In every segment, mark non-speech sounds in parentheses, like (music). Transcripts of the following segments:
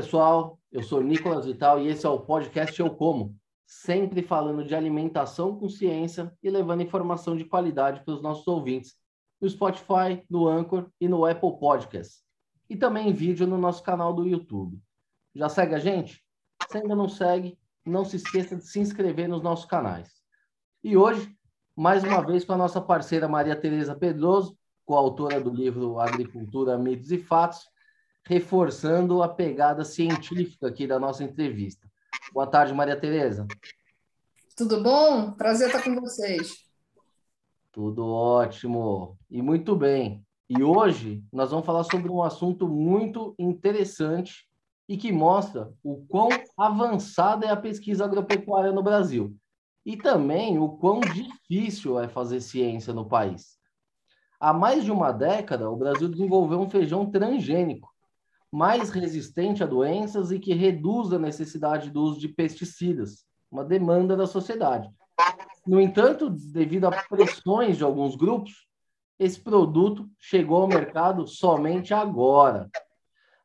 pessoal. Eu sou Nicolas Vital e esse é o podcast Eu Como, sempre falando de alimentação com ciência e levando informação de qualidade para os nossos ouvintes no Spotify, no Anchor e no Apple Podcasts. E também em vídeo no nosso canal do YouTube. Já segue a gente? Se ainda não segue, não se esqueça de se inscrever nos nossos canais. E hoje, mais uma vez com a nossa parceira Maria Tereza Pedroso, coautora do livro Agricultura, Mitos e Fatos, reforçando a pegada científica aqui da nossa entrevista. Boa tarde, Maria Tereza. Tudo bom? Prazer estar com vocês. Tudo ótimo. E muito bem. E hoje nós vamos falar sobre um assunto muito interessante e que mostra o quão avançada é a pesquisa agropecuária no Brasil. E também o quão difícil é fazer ciência no país. Há mais de uma década, o Brasil desenvolveu um feijão transgênico, mais resistente a doenças e que reduz a necessidade do uso de pesticidas, uma demanda da sociedade. No entanto, devido a pressões de alguns grupos, esse produto chegou ao mercado somente agora.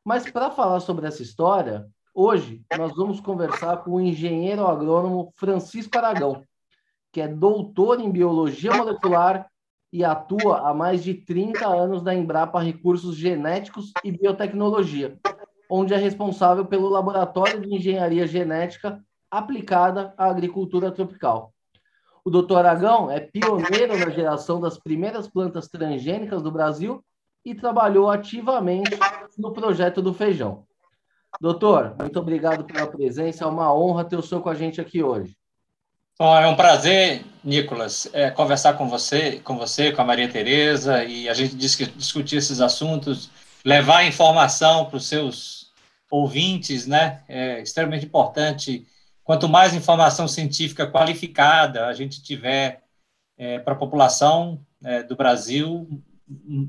Mas para falar sobre essa história, hoje nós vamos conversar com o engenheiro agrônomo Francisco Aragão, que é doutor em biologia molecular e atua há mais de 30 anos na Embrapa Recursos Genéticos e Biotecnologia, onde é responsável pelo Laboratório de Engenharia Genética aplicada à agricultura tropical. O Dr. Aragão é pioneiro na geração das primeiras plantas transgênicas do Brasil e trabalhou ativamente no projeto do feijão. Doutor, muito obrigado pela presença, é uma honra ter o senhor com a gente aqui hoje. Bom, é um prazer, Nicolas, é, conversar com você, com você, com a Maria Tereza, e a gente discutir esses assuntos, levar informação para os seus ouvintes, né? É extremamente importante. Quanto mais informação científica qualificada a gente tiver é, para a população é, do Brasil,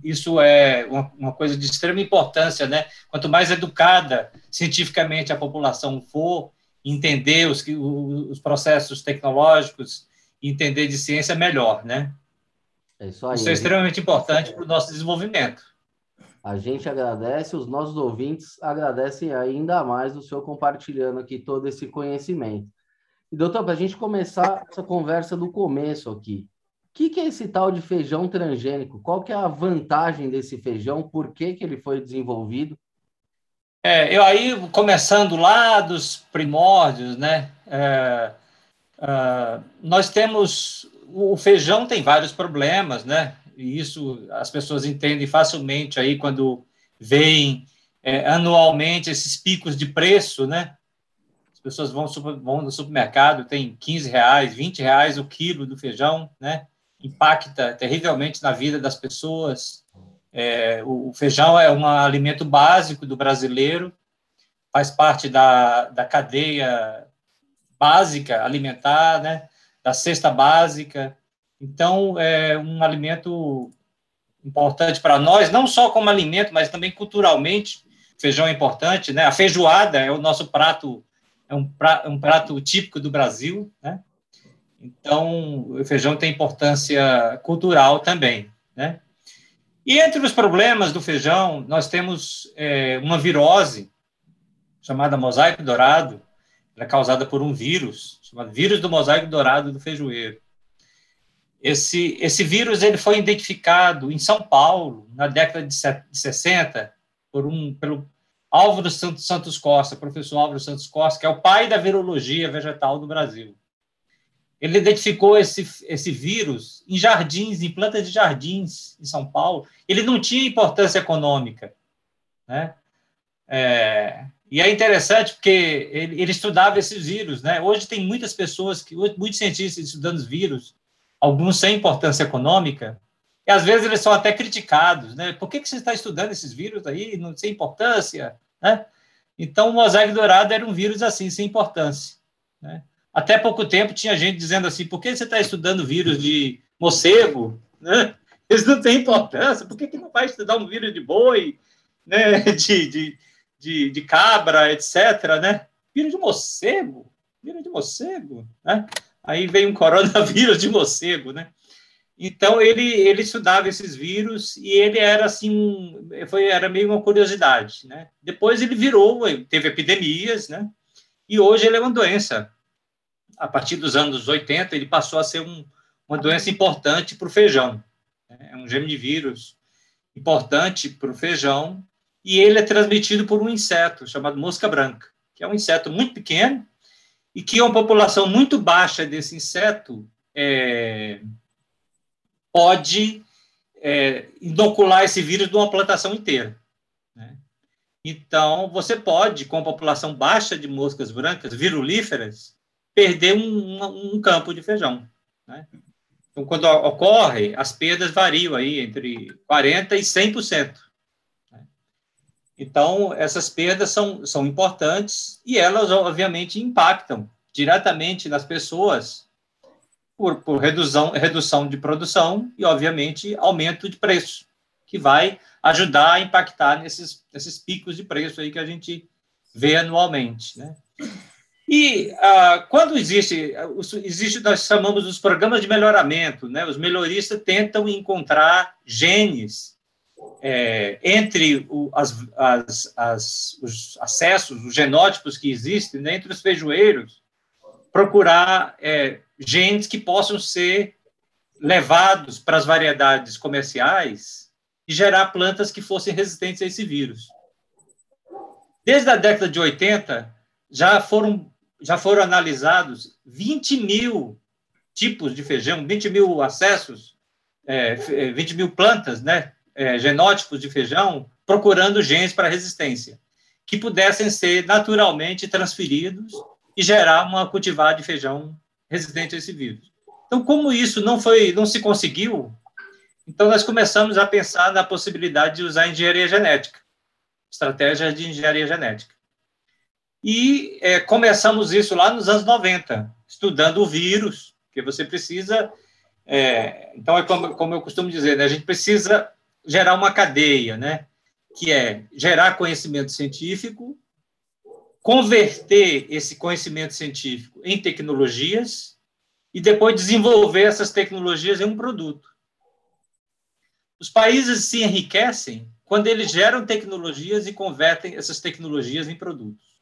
isso é uma, uma, coisa de extrema importância, né? Quanto mais educada cientificamente a população for, entender os, os processos tecnológicos, entender de ciência melhor, né? É isso aí. Isso é extremamente importante para o nosso desenvolvimento. A gente agradece, os nossos ouvintes agradecem ainda mais o senhor compartilhando aqui todo esse conhecimento. E, doutor, para a gente começar essa conversa do começo aqui, o que, que, é esse tal de feijão transgênico? Qual que é a vantagem desse feijão? Por que, que ele foi desenvolvido? É, eu aí, começando lá dos primórdios, né? É, é, nós temos. O feijão tem vários problemas, né? E isso as pessoas entendem facilmente aí quando veem é, anualmente esses picos de preço, né? As pessoas vão, vão no supermercado, tem 15 reais, 20 reais o quilo do feijão, né? Impacta terrivelmente na vida das pessoas. É, o feijão é um alimento básico do brasileiro, faz parte da, da cadeia básica alimentar, né, da cesta básica. Então, é um alimento importante para nós, não só como alimento, mas também culturalmente. Feijão é importante, né? A feijoada é o nosso prato, é um prato, um prato típico do Brasil, né? Então, o feijão tem importância cultural também, né? E entre os problemas do feijão, nós temos é, uma virose chamada mosaico dourado, ela é causada por um vírus, chamado vírus do mosaico dourado do feijoeiro. Esse, esse vírus ele foi identificado em São Paulo, na década de 60, por um, pelo Álvaro Santos Costa, professor Álvaro Santos Costa, que é o pai da virologia vegetal do Brasil. Ele identificou esse, esse vírus em jardins, em plantas de jardins em São Paulo. Ele não tinha importância econômica. Né? É, e é interessante porque ele, ele, estudava esses vírus. Né? Hoje tem muitas pessoas, que, muitos cientistas estudando os vírus, alguns sem importância econômica, e às vezes eles são até criticados. Né? Por que, que você está estudando esses vírus aí, não, sem importância? Né? Então, o mosaico dourado era um vírus assim, sem importância. Né? Até pouco tempo tinha gente dizendo assim: por que você está estudando vírus de morcego? Né? Isso não tem importância. Por que, que não vai estudar um vírus de boi, né? (laughs) de, de, de, de cabra, etc. Né? Vírus de morcego? Vírus de morcego? Né? Aí veio um coronavírus de morcego. Né? Então ele ele estudava esses vírus e ele era assim, foi era meio uma curiosidade, né? Depois ele virou, teve epidemias, né? E hoje ele é uma doença. A partir dos anos 80 ele passou a ser um, uma doença importante para o feijão. Né? É um vírus importante para o feijão e ele é transmitido por um inseto chamado mosca branca, que é um inseto muito pequeno e que uma população muito baixa desse inseto é, pode é, inocular esse vírus de uma plantação inteira. Né? Então, você pode, com a população baixa de moscas brancas virulíferas, perder um, um campo de feijão. Né? Então, quando ocorre, as perdas variam aí entre 40% e 100%. Né? Então, essas perdas são, são importantes e elas, obviamente, impactam diretamente nas pessoas por, por redução, redução de produção e, obviamente, aumento de preço, que vai ajudar a impactar nesses, nesses picos de preço aí que a gente vê anualmente. Né? E ah, quando existe, existe, nós chamamos os programas de melhoramento, né? os melhoristas tentam encontrar genes é, entre o, as, as, as, os acessos, os genótipos que existem né? entre os feijoeiros, procurar é, genes que possam ser levados para as variedades comerciais e gerar plantas que fossem resistentes a esse vírus. Desde a década de 80, já foram, já foram analisados 20 mil tipos de feijão, 20 mil acessos, é, 20 mil plantas, né, é, genótipos de feijão, procurando genes para resistência, que pudessem ser naturalmente transferidos e gerar uma cultivar de feijão resistente a esse vírus. Então, como isso não foi, não se conseguiu, então nós começamos a pensar na possibilidade de usar engenharia genética, estratégias de engenharia genética. E é, começamos isso lá nos anos 90, estudando o vírus, que você precisa. É, então, é como, como eu costumo dizer, né, a gente precisa gerar uma cadeia, né, que é gerar conhecimento científico, converter esse conhecimento científico em tecnologias e depois desenvolver essas tecnologias em um produto. Os países se enriquecem quando eles geram tecnologias e convertem essas tecnologias em produtos.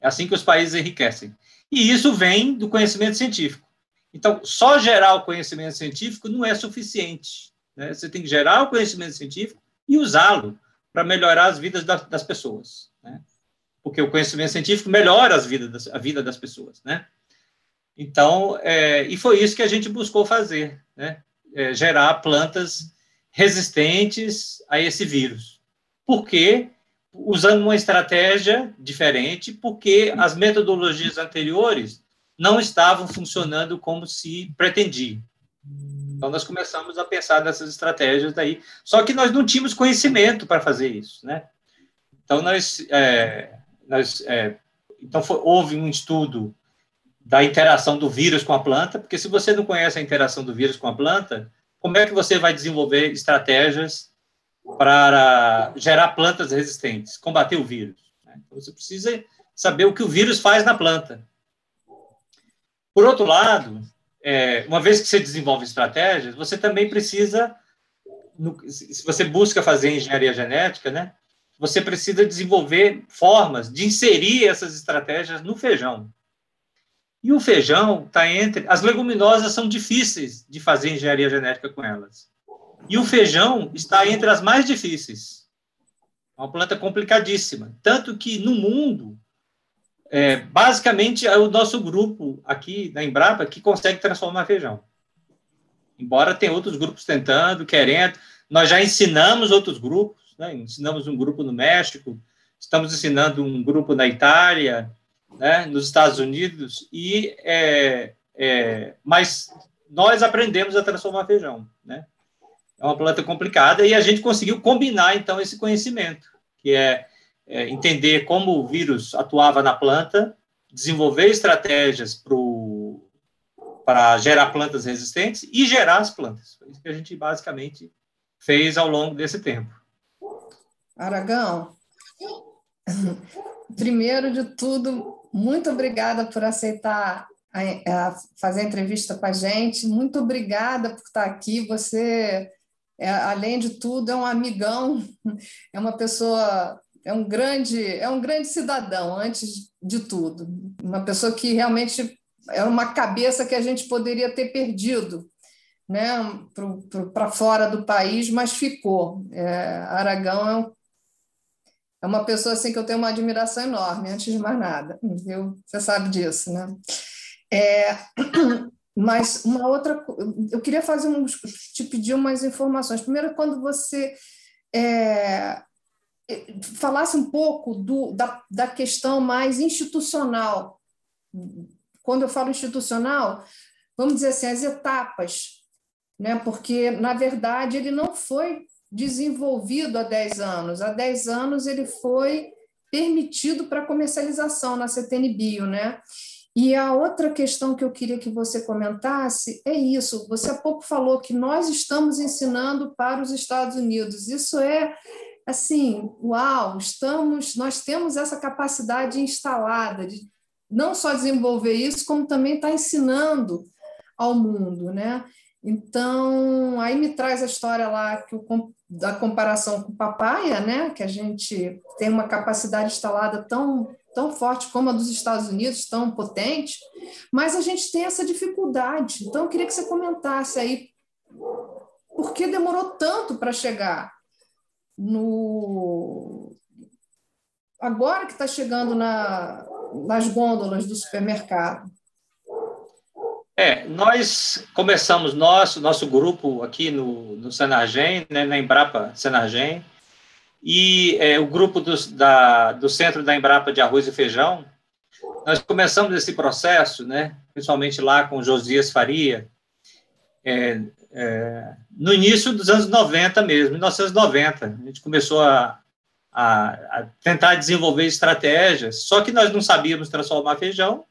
É assim que os países enriquecem. E isso vem do conhecimento científico. Então, só gerar o conhecimento científico não é suficiente. Né? Você tem que gerar o conhecimento científico e usá-lo para melhorar as vidas das pessoas. Né? porque o conhecimento científico melhora as vidas das, a vida das pessoas, né? Então, é, e foi isso que a gente buscou fazer, né? É, gerar plantas resistentes a esse vírus. Por quê? Usando uma estratégia diferente, porque as metodologias anteriores não estavam funcionando como se pretendia. Então, nós começamos a pensar nessas estratégias daí. Só que nós não tínhamos conhecimento para fazer isso, né? Então, nós é, nós, é, então foi, houve um estudo da interação do vírus com a planta, porque se você não conhece a interação do vírus com a planta, como é que você vai desenvolver estratégias para gerar plantas resistentes, combater o vírus? Né? Então, você precisa saber o que o vírus faz na planta. Por outro lado, é, uma vez que você desenvolve estratégias, você também precisa, no, se você busca fazer engenharia genética, né, você precisa desenvolver formas de inserir essas estratégias no feijão. E o feijão está entre. As leguminosas são difíceis de fazer engenharia genética com elas. E o feijão está entre as mais difíceis. É uma planta complicadíssima. Tanto que no mundo, é, basicamente é o nosso grupo aqui na Embrapa que consegue transformar feijão. Embora tenha outros grupos tentando, querendo. Nós já ensinamos outros grupos né? ensinamos um grupo no México, estamos ensinando um grupo na Itália, né? nos Estados Unidos, e é, é, mas nós aprendemos a transformar feijão. É uma planta complicada e a gente conseguiu combinar, então, esse conhecimento, que é, é entender como o vírus atuava na planta, desenvolver estratégias para gerar plantas resistentes e gerar as plantas. Foi isso que a gente basicamente fez ao longo desse tempo. Aragão, primeiro de tudo, muito obrigada por aceitar a, a fazer a entrevista com a gente. Muito obrigada por estar aqui. Você, é, além de tudo, é um amigão, (laughs) é uma pessoa, é um grande, é um grande cidadão, antes de tudo. Uma pessoa que realmente é uma cabeça que a gente poderia ter perdido né, para fora do país, mas ficou. É, Aragão é, um, é, uma pessoa assim que eu tenho uma admiração enorme, antes de mais nada, viu? Você sabe disso, né? É, (clears throat) mas uma outra, eu queria fazer um, te pedir umas informações. Primeiro, quando você é, falasse um pouco do, da, da questão mais institucional. Quando eu falo institucional, vamos dizer assim, as etapas né? porque, na verdade, ele não foi desenvolvido há 10 anos. Há 10 anos ele foi permitido para comercialização na CTN Bio, né? E a outra questão que eu queria que você comentasse é isso. Você há pouco falou que nós estamos ensinando para os Estados Unidos. Isso é assim, uau, estamos, nós temos essa capacidade instalada de não só desenvolver isso, como também estar tá ensinando ao mundo, né? Então, aí me traz a história lá que o, da comparação com papaya, né? que a gente tem uma capacidade instalada tão, tão forte como a dos Estados Unidos, tão potente, mas a gente tem essa dificuldade. Então, eu queria que você comentasse aí por que demorou tanto para chegar no. Agora que está chegando na, nas gôndolas do supermercado. É, nós começamos nosso nosso grupo aqui no, no né, na Embrapa Senargem, e é, o grupo do, da, do Centro da Embrapa de Arroz e Feijão, nós começamos esse processo, né, principalmente lá com Josias Faria, é, é, no início dos anos 90 mesmo, 1990. A gente começou a, a, a tentar desenvolver estratégias, só que nós não sabíamos transformar feijão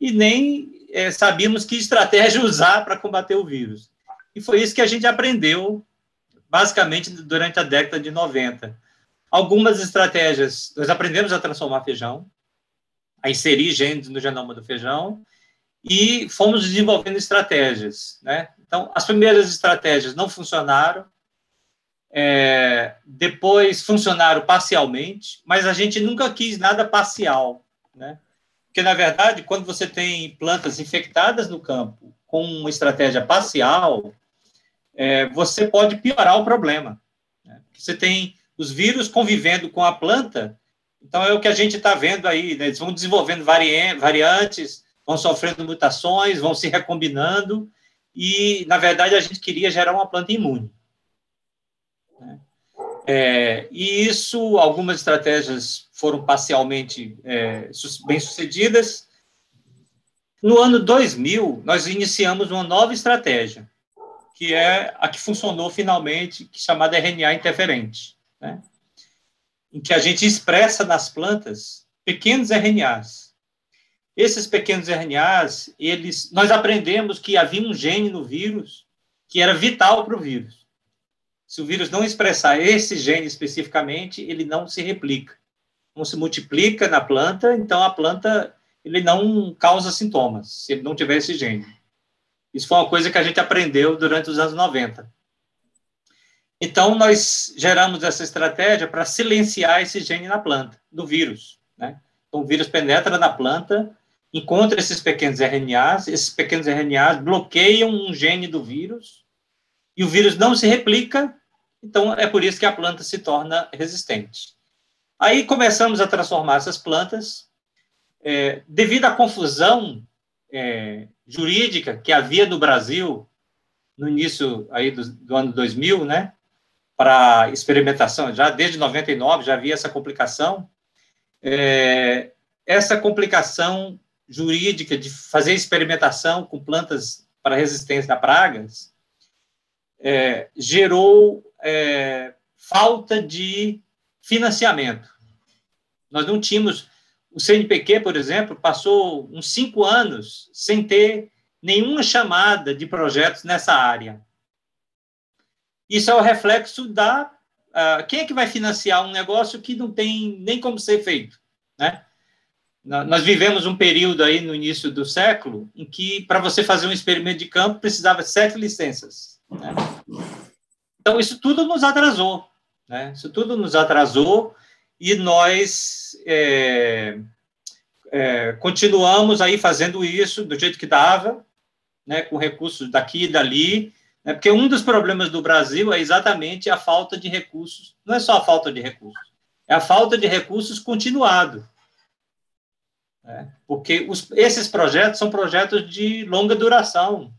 e nem é, sabíamos que estratégia (laughs) usar para combater o vírus. E foi isso que a gente aprendeu, basicamente, durante a década de 90. Algumas estratégias, nós aprendemos a transformar feijão, a inserir genes no genoma do feijão, e fomos desenvolvendo estratégias. Né? Então, as primeiras estratégias não funcionaram, é, depois funcionaram parcialmente, mas a gente nunca quis nada parcial. Né? Porque, na verdade, quando você tem plantas infectadas no campo com uma estratégia parcial, é, você pode piorar o problema. Né? Você tem os vírus convivendo com a planta, então é o que a gente está vendo aí, né? eles vão desenvolvendo vari variantes, vão sofrendo mutações, vão se recombinando, e, na verdade, a gente queria gerar uma planta imune. Né? É, e isso, algumas estratégias foram parcialmente é, bem-sucedidas. No ano 2000, nós iniciamos uma nova estratégia, que é a que funcionou finalmente, é chamada RNA interferente, né? em que a gente expressa nas plantas pequenos RNAs. Esses pequenos RNAs, eles, nós aprendemos que havia um gene no vírus que era vital para o vírus. Se o vírus não expressar esse gene especificamente, ele não se replica não se multiplica na planta, então a planta ele não causa sintomas, se ele não tiver esse gene. Isso foi uma coisa que a gente aprendeu durante os anos 90. Então, nós geramos essa estratégia para silenciar esse gene na planta, do vírus. Né? Então, o vírus penetra na planta, encontra esses pequenos RNAs, esses pequenos RNAs bloqueiam um gene do vírus, e o vírus não se replica, então é por isso que a planta se torna resistente. Aí começamos a transformar essas plantas. É, devido à confusão é, jurídica que havia no Brasil no início aí do, do ano 2000, né, para experimentação, já desde 99 já havia essa complicação. É, essa complicação jurídica de fazer experimentação com plantas para resistência a pragas é, gerou é, falta de financiamento. Nós não tínhamos. O CNPq, por exemplo, passou uns cinco anos sem ter nenhuma chamada de projetos nessa área. Isso é o reflexo da. Uh, quem é que vai financiar um negócio que não tem nem como ser feito? Né? nós vivemos um período aí no início do século em que, para você fazer um experimento de campo, precisava de sete licenças. Né? Então, isso tudo nos atrasou. Né? Isso tudo nos atrasou e nós é, é, continuamos aí fazendo isso do jeito que dava, né, com recursos daqui e dali, né, porque um dos problemas do Brasil é exatamente a falta de recursos, não é só a falta de recursos, é a falta de recursos continuado. Né, porque os, esses projetos são projetos de longa duração.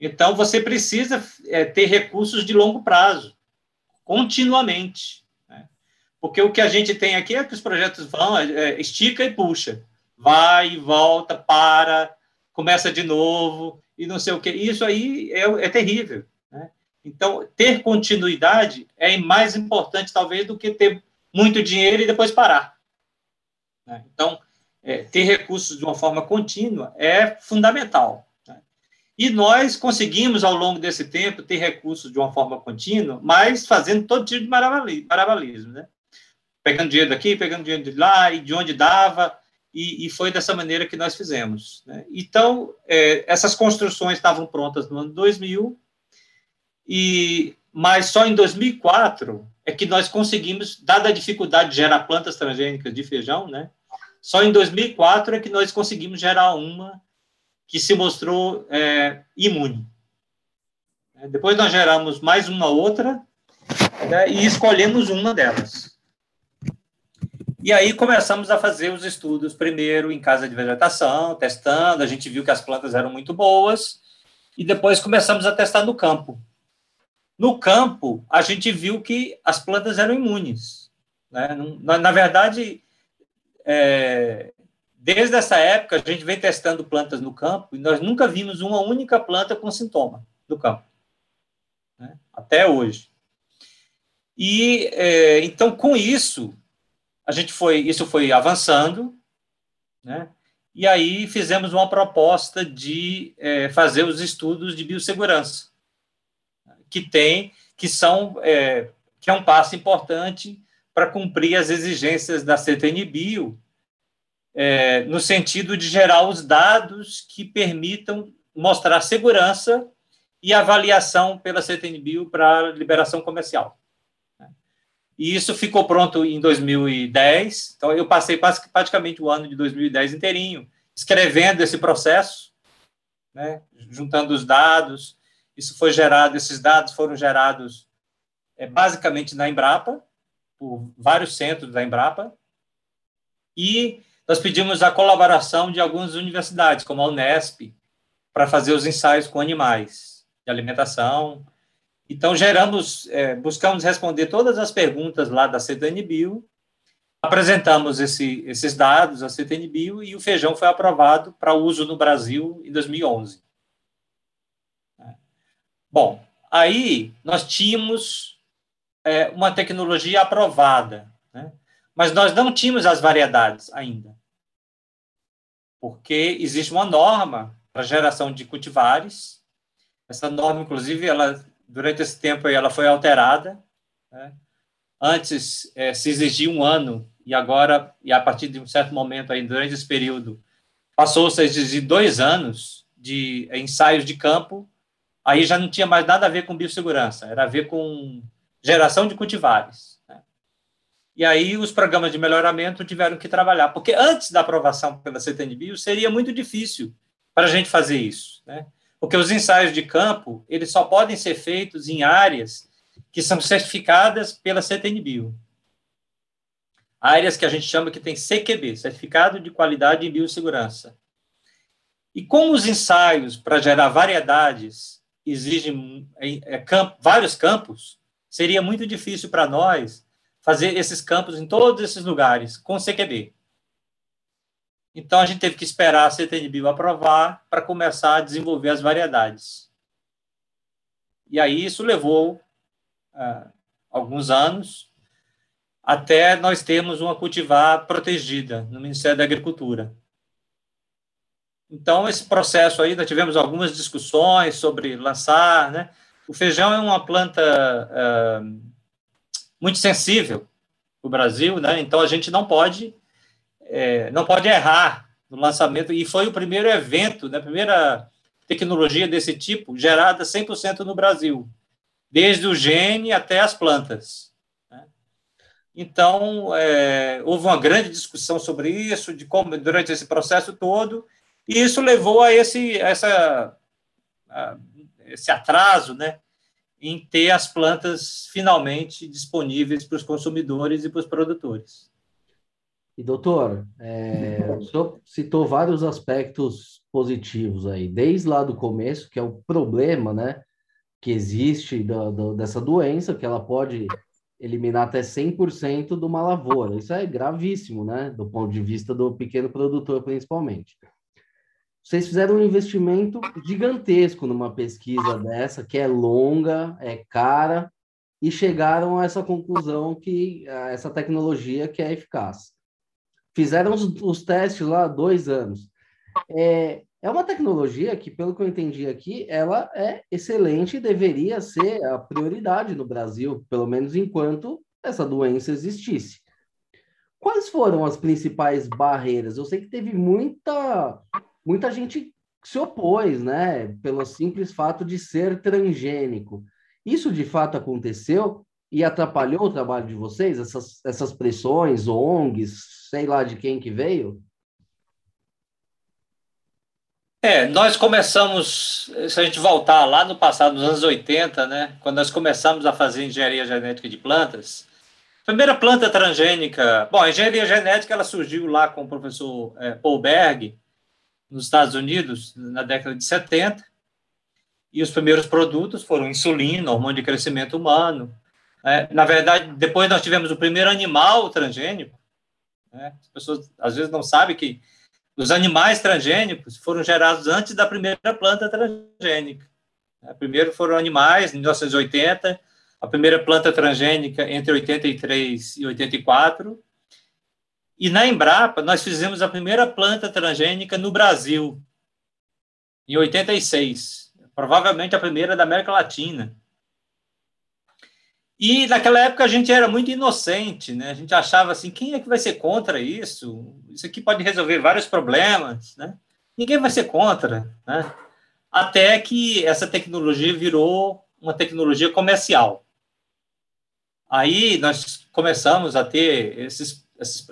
Então, você precisa é, ter recursos de longo prazo, continuamente. Porque o que a gente tem aqui é que os projetos vão, é, é estica e puxa, vai e volta, para, começa de novo, e não sei o que. Isso aí é, é terrível. Né? Então, ter continuidade é mais importante, talvez, do que ter muito dinheiro e depois parar. Né? Então, é, ter recursos de uma forma contínua é fundamental. Né? E nós conseguimos, ao longo desse tempo, ter recursos de uma forma contínua, mas fazendo todo tipo de malabarismo. Né? Pegando dinheiro daqui, pegando dinheiro de lá, e de onde dava, e, e, foi dessa maneira que nós fizemos. Né? Então, é, essas construções estavam prontas no ano 2000, e, mas só em 2004 é que nós conseguimos, dada a dificuldade de gerar plantas transgênicas de feijão, né? só em 2004 é que nós conseguimos gerar uma que se mostrou é, imune. Depois nós geramos mais uma outra né, e escolhemos uma delas. E aí começamos a fazer os estudos, primeiro em casa de vegetação, testando, a gente viu que as plantas eram muito boas, e depois começamos a testar no campo. No campo, a gente viu que as plantas eram imunes. Né? Na, na verdade, é, desde essa época, a gente vem testando plantas no campo, e nós nunca vimos uma única planta com sintoma no campo. Né? Até hoje. E, é, então, com isso, a gente foi, isso foi avançando, né? E aí fizemos uma proposta de é, fazer os estudos de biossegurança, que tem, que são, é, que é um passo importante para cumprir as exigências da CTN-Bio, é, no sentido de gerar os dados que permitam mostrar segurança e avaliação pela CTN-Bio para liberação comercial. E isso ficou pronto em 2010. Então, eu passei praticamente o ano de 2010 inteirinho escrevendo esse processo, né, juntando os dados. Isso foi gerado, esses dados foram gerados é, basicamente na Embrapa, por vários centros da Embrapa. E nós pedimos a colaboração de algumas universidades, como a Unesp, para fazer os ensaios com animais de alimentação, então, geramos, é, buscamos responder todas as perguntas lá da CTN-Bio, apresentamos esse, esses dados à CTN-Bio e o feijão foi aprovado para uso no Brasil em 2011. Bom, aí nós tínhamos é, uma tecnologia aprovada, né? mas nós não tínhamos as variedades ainda, porque existe uma norma para geração de cultivares. Essa norma, inclusive, ela durante esse tempo aí ela foi alterada. Né? Antes é, se exigia um ano e agora, e a partir de um certo momento aí, durante esse período, passou-se a exigir dois anos de ensaios de campo, aí já não tinha mais nada a ver com biossegurança, era a ver com geração de cultivares. Né? E aí os programas de melhoramento tiveram que trabalhar, porque antes da aprovação pela CTNBio seria muito difícil para a gente fazer isso, né? Porque os ensaios de campo eles só podem ser feitos em áreas que são certificadas pela CTNBio. Áreas que a gente chama que tem CQB, Certificado de Qualidade em Biossegurança. E como os ensaios para gerar variedades exigem é, camp, vários campos, seria muito difícil para nós fazer esses campos em todos esses lugares com CQB. Então, a gente teve que esperar a CTNBio aprovar para começar a desenvolver as variedades. E aí isso levou uh, alguns anos até nós termos uma cultivar protegida no Ministério da Agricultura. Então, esse processo aí, nós tivemos algumas discussões sobre lançar, né? O feijão é uma planta uh, muito sensível no Brasil, né? Então, a gente não pode é, não pode errar no lançamento, e foi o primeiro evento, né, a primeira tecnologia desse tipo gerada 100% no Brasil, desde o gene até as plantas. Né? Então, é, houve uma grande discussão sobre isso, de como durante esse processo todo, e isso levou a esse, essa, a, esse atraso, né, em ter as plantas finalmente disponíveis para os consumidores e para os produtores. E doutor, é, o senhor citou vários aspectos positivos aí, desde lá do começo, que é o problema, né, que existe do, do, dessa doença, que ela pode eliminar até 100% de uma lavoura. Isso é gravíssimo, né, do ponto de vista do pequeno produtor, principalmente. Vocês fizeram um investimento gigantesco numa pesquisa dessa, que é longa, é cara, e chegaram a essa conclusão que essa tecnologia que é eficaz. Fizeram os, os testes lá há dois anos. É, é uma tecnologia que, pelo que eu entendi aqui, ela é excelente e deveria ser a prioridade no Brasil, pelo menos enquanto essa doença existisse. Quais foram as principais barreiras? Eu sei que teve muita muita gente se opôs, né, pelo simples fato de ser transgênico. Isso de fato aconteceu e atrapalhou o trabalho de vocês, essas, essas pressões, ONGs, sei lá de quem que veio? É, nós começamos, se a gente voltar lá no passado, nos anos 80, né, quando nós começamos a fazer engenharia genética de plantas, a primeira planta transgênica, bom, a engenharia genética ela surgiu lá com o professor é, Paul Berg, nos Estados Unidos na década de 70, e os primeiros produtos foram insulina, hormônio de crescimento humano. É, na verdade, depois nós tivemos o primeiro animal transgênico. Né? As pessoas às vezes não sabem que os animais transgênicos foram gerados antes da primeira planta transgênica. É, primeiro foram animais, em 1980, a primeira planta transgênica entre 83 e 84, e na Embrapa, nós fizemos a primeira planta transgênica no Brasil, em 86, provavelmente a primeira da América Latina. E naquela época a gente era muito inocente, né? A gente achava assim, quem é que vai ser contra isso? Isso aqui pode resolver vários problemas, né? Ninguém vai ser contra, né? Até que essa tecnologia virou uma tecnologia comercial. Aí nós começamos a ter esses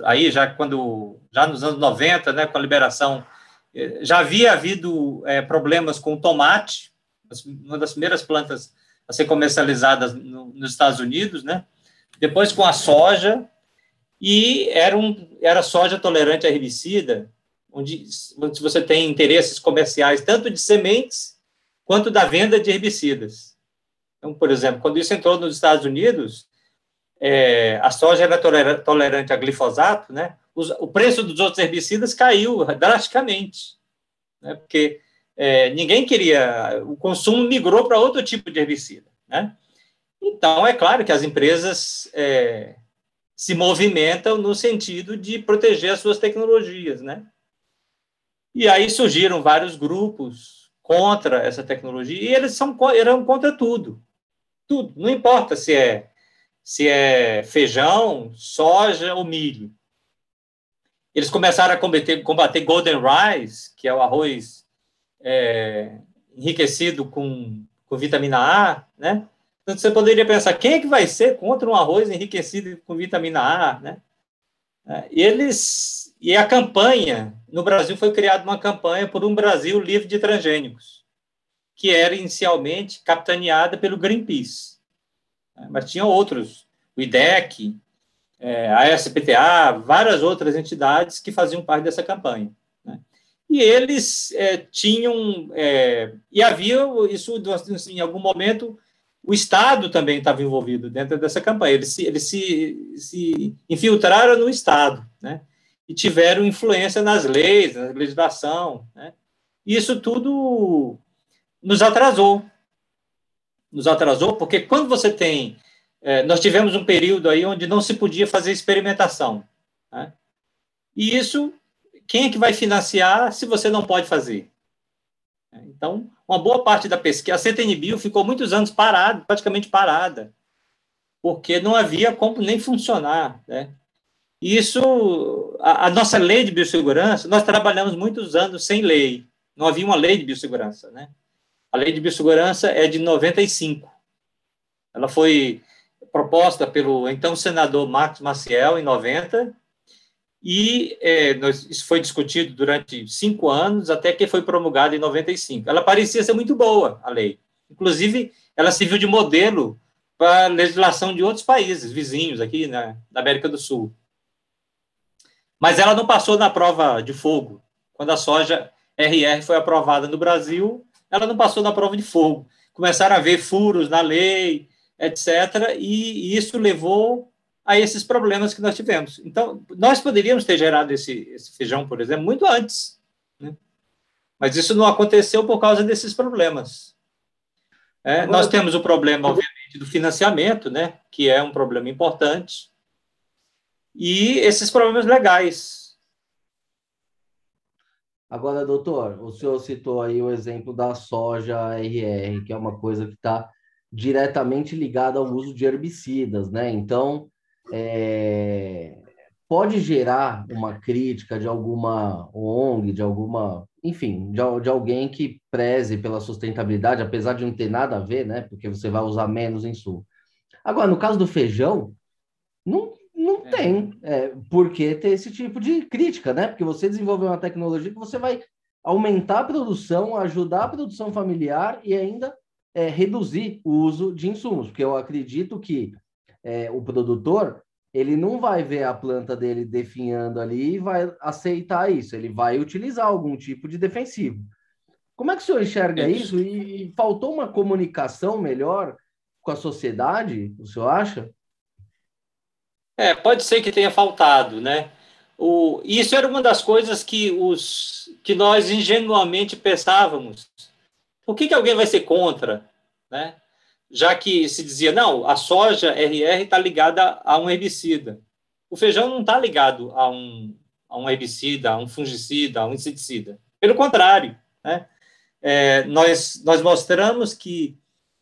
aí já quando já nos anos 90, né, com a liberação, eh, já havia havido é, problemas com o tomate, uma das primeiras plantas a ser comercializadas no, nos Estados Unidos, né? Depois com a soja e era um era soja tolerante a herbicida, onde, onde você tem interesses comerciais tanto de sementes quanto da venda de herbicidas. Então, por exemplo, quando isso entrou nos Estados Unidos, é, a soja era tolerante a glifosato, né? O preço dos outros herbicidas caiu drasticamente, né? Porque é, ninguém queria, o consumo migrou para outro tipo de herbicida, né? Então, é claro que as empresas é, se movimentam no sentido de proteger as suas tecnologias, né? E aí surgiram vários grupos contra essa tecnologia, e eles são, eram contra tudo. Tudo. Não importa se é se é feijão, soja ou milho. Eles começaram a combater, combater golden rice, que é o arroz é, enriquecido com, com vitamina A, né? Então, você poderia pensar, quem é que vai ser contra um arroz enriquecido com vitamina A, né? É, eles, e a campanha, no Brasil foi criada uma campanha por um Brasil livre de transgênicos, que era inicialmente capitaneada pelo Greenpeace. Né? mas tinha outros, o IDEC, é, a SPTA, várias outras entidades que faziam parte dessa campanha. E eles é, tinham, é, e havia isso, assim, em algum momento, o Estado também estava envolvido dentro dessa campanha, eles se, eles se, se infiltraram no Estado, né? e tiveram influência nas leis, na legislação, né? Isso tudo nos atrasou, nos atrasou, porque quando você tem. É, nós tivemos um período aí onde não se podia fazer experimentação. Né? E isso, quem é que vai financiar se você não pode fazer? Então, uma boa parte da pesquisa, a CTNBio ficou muitos anos parada, praticamente parada, porque não havia como nem funcionar. Né? E isso, a, a, nossa lei de biossegurança, nós trabalhamos muitos anos sem lei. Não havia uma lei de biossegurança, né? A lei de biossegurança é de 95. Ela foi proposta pelo então senador Marcos Maciel em 90 e é, nós, isso foi discutido durante cinco anos até que foi promulgada em 95. Ela parecia ser muito boa a lei, inclusive ela serviu de modelo para a legislação de outros países vizinhos aqui na, na América do Sul. Mas ela não passou na prova de fogo. Quando a soja RR foi aprovada no Brasil, ela não passou na prova de fogo. Começaram a haver furos na lei, etc. E, isso levou a esses problemas que nós tivemos. Então, nós poderíamos ter gerado esse, esse feijão, por exemplo, muito antes. Né? Mas isso não aconteceu por causa desses problemas. É, nós temos o problema, obviamente, do financiamento, né, que é um problema importante, e esses problemas legais. Agora, doutor, o senhor citou aí o exemplo da soja RR, que é uma coisa que está diretamente ligada ao uso de herbicidas, né? Então, é, pode gerar uma crítica de alguma ONG, de alguma, enfim, de, de, alguém que preze pela sustentabilidade, apesar de não ter nada a ver, né? Porque você vai usar menos insumo. Agora, no caso do feijão, não, não é. tem é, por que ter esse tipo de crítica, né? Porque você desenvolveu uma tecnologia que você vai aumentar a produção, ajudar a produção familiar e ainda é, reduzir o uso de insumos, porque eu acredito que é, o produtor ele não vai ver a planta dele definhando ali e vai aceitar isso, ele vai utilizar algum tipo de defensivo. Como é que o senhor enxerga isso? E, e faltou uma comunicação melhor com a sociedade, o senhor acha? É, pode ser que tenha faltado, né? O, isso era uma das coisas que, os, que nós ingenuamente pensávamos por que, que alguém vai ser contra? Né? Já que se dizia, não, a soja RR está ligada a um herbicida. O feijão não está ligado a um, a um herbicida, a um fungicida, a um inseticida. Pelo contrário, né? É, nós, nós mostramos que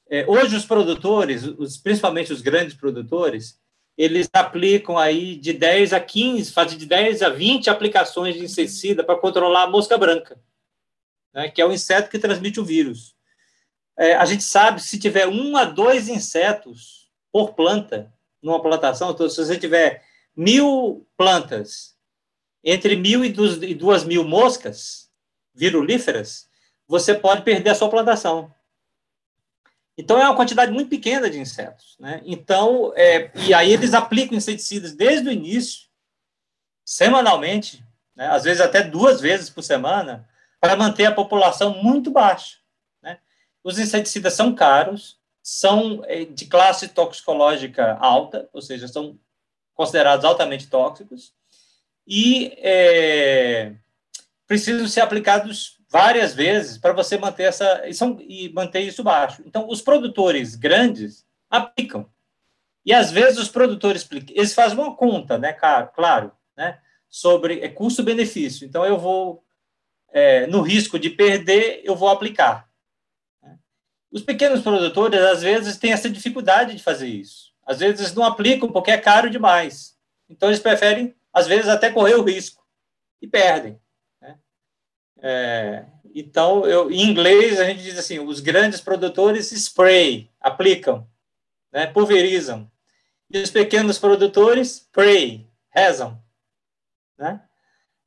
é, hoje os produtores, os, principalmente os grandes produtores, eles aplicam aí de 10 a 15, fazem de 10 a 20 aplicações de inseticida para controlar a mosca branca né, que é o inseto que transmite o vírus. É, a gente sabe se tiver um a dois insetos por planta numa plantação, então, se você tiver mil plantas, entre mil e duas, e duas mil moscas virulíferas, você pode perder a sua plantação. Então, é uma quantidade muito pequena de insetos. Né? Então, é, e aí eles aplicam inseticidas desde o início, semanalmente, né? às vezes até duas vezes por semana, para manter a população muito baixa. Os inseticidas são caros, são eh, de classe toxicológica alta, ou seja, são considerados altamente tóxicos, e é, precisam ser aplicados várias vezes para você manter essa e, são, e manter isso baixo. Então, os produtores grandes aplicam. E às vezes os produtores eles fazem uma conta, né, claro, né, sobre é, custo-benefício. Então eu vou é, no risco de perder, eu vou aplicar. Os pequenos produtores, às vezes, têm essa dificuldade de fazer isso. Às vezes, não aplicam porque é caro demais. Então, eles preferem, às vezes, até correr o risco e perdem. Né? É, então, eu, em inglês, a gente diz assim: os grandes produtores spray, aplicam, né, pulverizam. E os pequenos produtores pray, rezam. Né?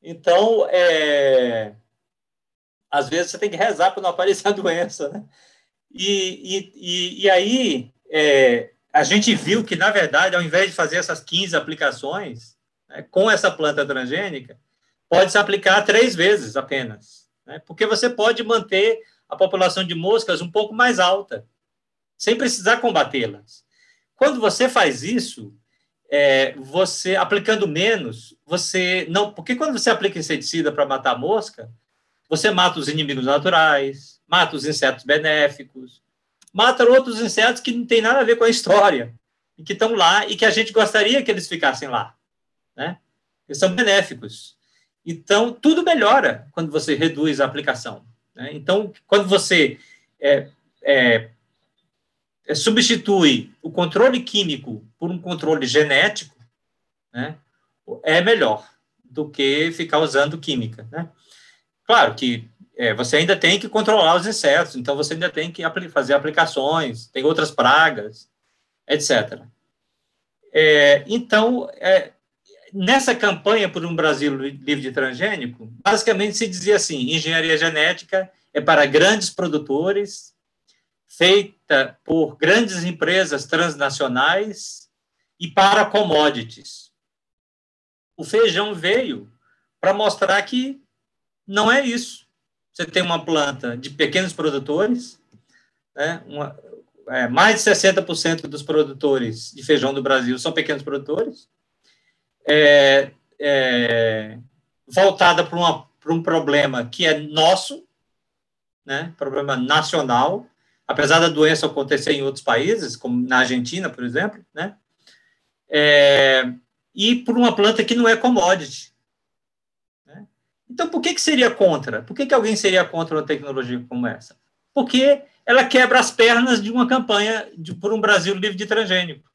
Então, é, às vezes você tem que rezar para não aparecer a (laughs) doença, né? E, e, e aí é, a gente viu que, na verdade, ao invés de fazer essas 15 aplicações né, com essa planta transgênica, pode se aplicar três vezes apenas, né? porque você pode manter a população de moscas um pouco mais alta, sem precisar combatê-las. Quando você faz isso, é, você aplicando menos, você não, porque quando você aplica inseticida para matar mosca, você mata os inimigos naturais, mata os insetos benéficos, mata outros insetos que não tem nada a ver com a história, e que estão lá e que a gente gostaria que eles ficassem lá. Né? Eles são benéficos. Então, tudo melhora quando você reduz a aplicação. Né? Então, quando você é, é, é, substitui o controle químico por um controle genético, né? é melhor do que ficar usando química, né? Claro que é, você ainda tem que controlar os insetos, então você ainda tem que fazer aplicações, tem outras pragas, etc. É, então, é, nessa campanha por um Brasil livre de transgênico, basicamente se dizia assim: engenharia genética é para grandes produtores, feita por grandes empresas transnacionais e para commodities. O feijão veio para mostrar que não é isso. Você tem uma planta de pequenos produtores, né? Uma, é, mais de 60% dos produtores de feijão do Brasil são pequenos produtores, é, é, voltada para um problema que é nosso, né, problema nacional, apesar da doença acontecer em outros países, como na Argentina, por exemplo, né, é, e por uma planta que não é commodity. Então, por que, que seria contra? Por que, que alguém seria contra uma tecnologia como essa? Porque ela quebra as pernas de uma campanha de, por um Brasil livre de transgênico.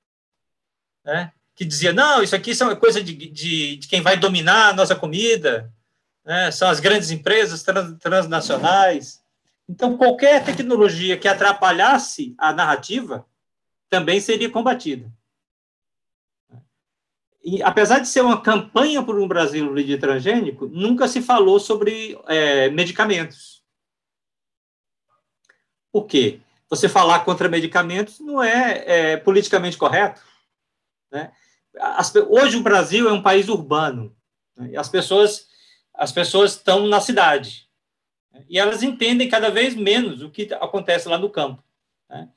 Né? Que dizia, não, isso aqui é coisa de, de, de quem vai dominar a nossa comida, né? são as grandes empresas trans, transnacionais. Então, qualquer tecnologia que atrapalhasse a narrativa também seria combatida. E, apesar de ser uma campanha por um Brasil livre transgênico, nunca se falou sobre é, medicamentos. Por quê? Você falar contra medicamentos não é, é politicamente correto. Né? As, hoje o Brasil é um país urbano. Né? as pessoas as pessoas estão na cidade. E elas entendem cada vez menos o que acontece lá no campo. Né?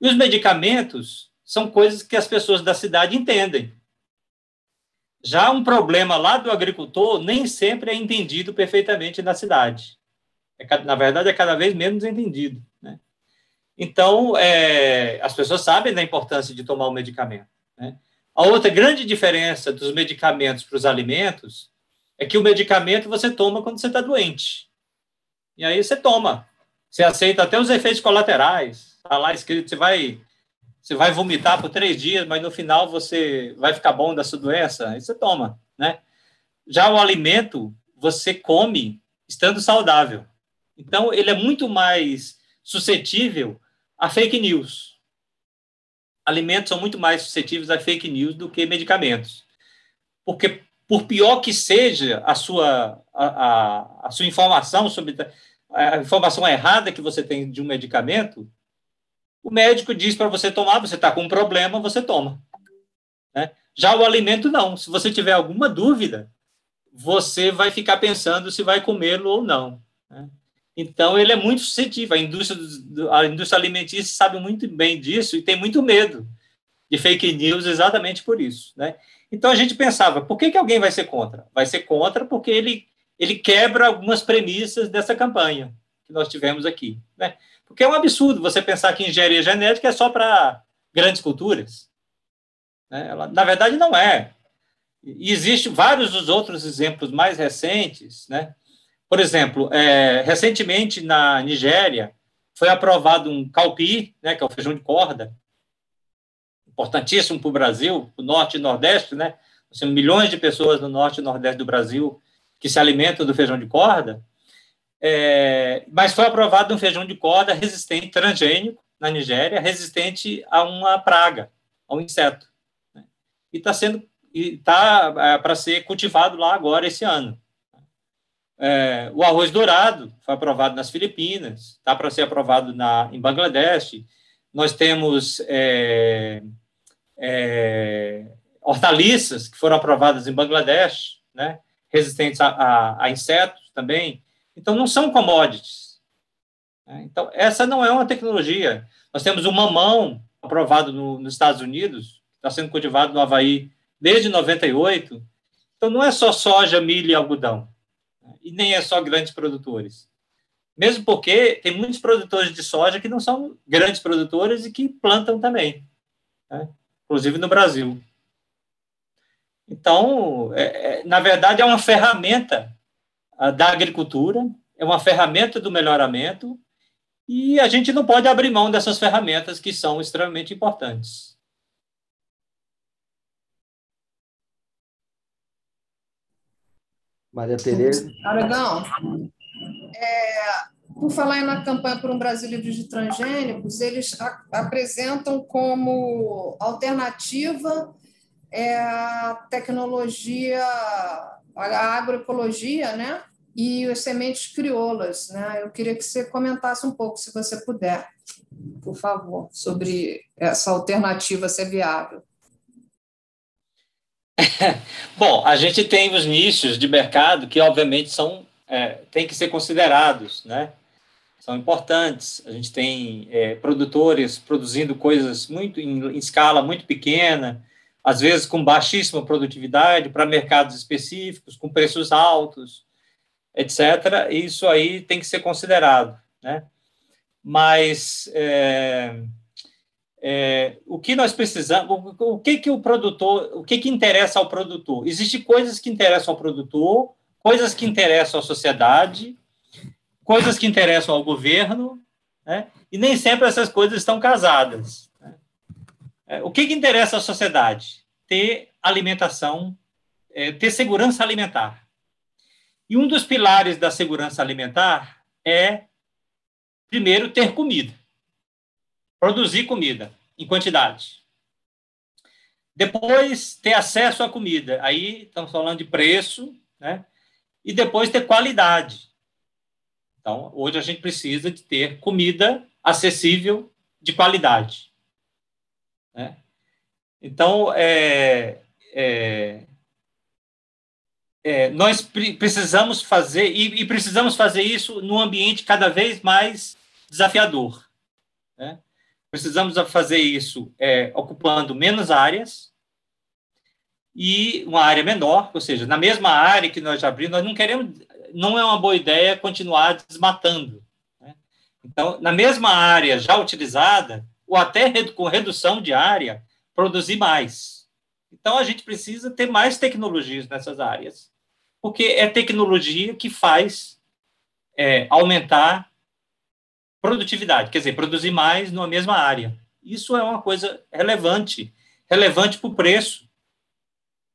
E os medicamentos são coisas que as pessoas da cidade entendem. Já um problema lá do agricultor nem sempre é entendido perfeitamente na cidade. É, na verdade, é cada vez menos entendido. Né? Então, é, as pessoas sabem da importância de tomar o medicamento. Né? A outra grande diferença dos medicamentos para os alimentos é que o medicamento você toma quando você está doente. E aí você toma. Você aceita até os efeitos colaterais. Está lá escrito, você vai, você vai vomitar por três dias, mas no final você vai ficar bom da sua doença. Aí você toma, né? Já o alimento, você come estando saudável. Então, ele é muito mais suscetível a fake news. Alimentos são muito mais suscetíveis a fake news do que medicamentos. Porque por pior que seja a sua, a, a, a sua informação sobre a informação errada que você tem de um medicamento, o médico diz para você tomar, você está com um problema, você toma. Né? Já o alimento, não. Se você tiver alguma dúvida, você vai ficar pensando se vai comê-lo ou não. Né? Então, ele é muito suscetível. A indústria, a indústria alimentícia sabe muito bem disso e tem muito medo de fake news exatamente por isso. Né? Então a gente pensava, por que, que alguém vai ser contra? Vai ser contra porque ele, ele quebra algumas premissas dessa campanha que nós tivemos aqui. Né? Porque é um absurdo você pensar que engenharia genética é só para grandes culturas. Né? Ela, na verdade, não é. E existem vários dos outros exemplos mais recentes. Né? Por exemplo, é, recentemente na Nigéria foi aprovado um calpi, né, que é o feijão de corda, importantíssimo para o Brasil, o norte e nordeste, né? São milhões de pessoas no norte e nordeste do Brasil que se alimentam do feijão de corda, é, mas foi aprovado um feijão de corda resistente, transgênico, na Nigéria, resistente a uma praga, a um inseto. Né? E está sendo está é, para ser cultivado lá agora esse ano. É, o arroz dourado foi aprovado nas Filipinas, está para ser aprovado na, em Bangladesh. Nós temos é, é, hortaliças que foram aprovadas em Bangladesh, né, resistentes a, a, a insetos também. Então, não são commodities. Né? Então, essa não é uma tecnologia. Nós temos o mamão aprovado no, nos Estados Unidos, está sendo cultivado no Havaí desde 98. Então, não é só soja, milho e algodão. Né? E nem é só grandes produtores. Mesmo porque tem muitos produtores de soja que não são grandes produtores e que plantam também. Né? inclusive no Brasil. Então, é, é, na verdade, é uma ferramenta da agricultura, é uma ferramenta do melhoramento, e a gente não pode abrir mão dessas ferramentas que são extremamente importantes. Maria Tereza. Aragão, é, por falar na campanha por um Brasil livre de transgênicos, eles a, apresentam como alternativa é, a tecnologia, a agroecologia, né? E as sementes crioulas, né? Eu queria que você comentasse um pouco, se você puder, por favor, sobre essa alternativa ser viável. (laughs) Bom, a gente tem os nichos de mercado que, obviamente, são é, têm que ser considerados, né? são importantes. A gente tem é, produtores produzindo coisas muito em, em, escala muito pequena, às vezes com baixíssima produtividade para mercados específicos, com preços altos, etc. Isso aí tem que ser considerado, né? Mas é, é, o que nós precisamos, o, que que o produtor, o que que interessa ao produtor? Existem coisas que interessam ao produtor, coisas que interessam à sociedade coisas que interessam ao governo, né? e nem sempre essas coisas estão casadas. É, o que, que interessa à sociedade? Ter alimentação, é, ter segurança alimentar. E um dos pilares da segurança alimentar é, primeiro, ter comida. Produzir comida em quantidade. Depois, ter acesso à comida. Aí estamos falando de preço, né? E depois ter qualidade. Então, hoje a gente precisa de ter comida acessível de qualidade. Né? Então, é, é, é, nós precisamos fazer, e, e, precisamos fazer isso num ambiente cada vez mais desafiador. Né? Precisamos fazer isso é, ocupando menos áreas e uma área menor, ou seja, na mesma área que nós já abrimos, nós não queremos não é uma boa ideia continuar desmatando. Né? Então, na mesma área já utilizada, ou até com redução de área, produzir mais. Então, a gente precisa ter mais tecnologias nessas áreas, porque é tecnologia que faz é, aumentar produtividade, quer dizer, produzir mais numa mesma área. Isso é uma coisa relevante, relevante para o preço,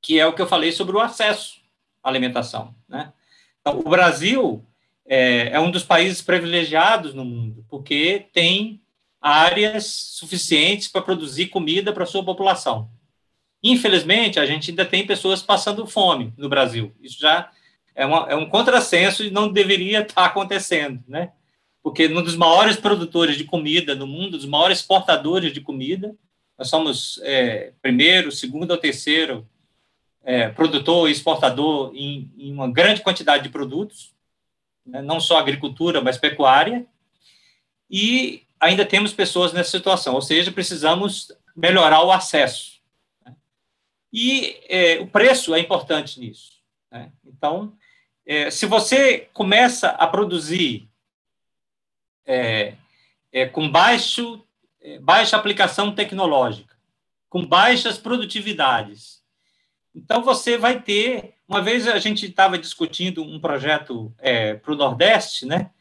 que é o que eu falei sobre o acesso à alimentação, né? Então, o Brasil é, é um dos países privilegiados no mundo, porque tem áreas suficientes para produzir comida para sua população. Infelizmente, a gente ainda tem pessoas passando fome no Brasil. Isso já é, uma, é um contrassenso e não deveria estar acontecendo, né? Porque um dos maiores produtores de comida no mundo, dos maiores exportadores de comida, nós somos é, primeiro, segundo ou terceiro é, produtor e exportador em, em, uma grande quantidade de produtos, né, não só agricultura, mas pecuária, e ainda temos pessoas nessa situação, ou seja, precisamos melhorar o acesso. Né? E é, o preço é importante nisso. Né? Então, é, se você começa a produzir é, é, com baixo, é, baixa aplicação tecnológica, com baixas produtividades, então, você vai ter. Uma vez a gente estava discutindo um projeto é, para o Nordeste, né,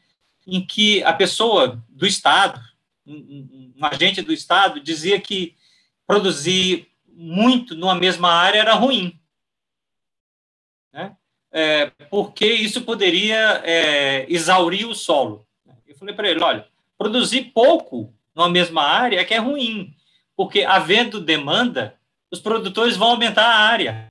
em que a pessoa do Estado, um, um, agente do Estado, dizia que produzir muito numa mesma área era ruim. Né? É, porque isso poderia é, exaurir o solo. Eu falei para ele: olha, produzir pouco numa mesma área é que é ruim, porque havendo demanda, os produtores vão aumentar a área.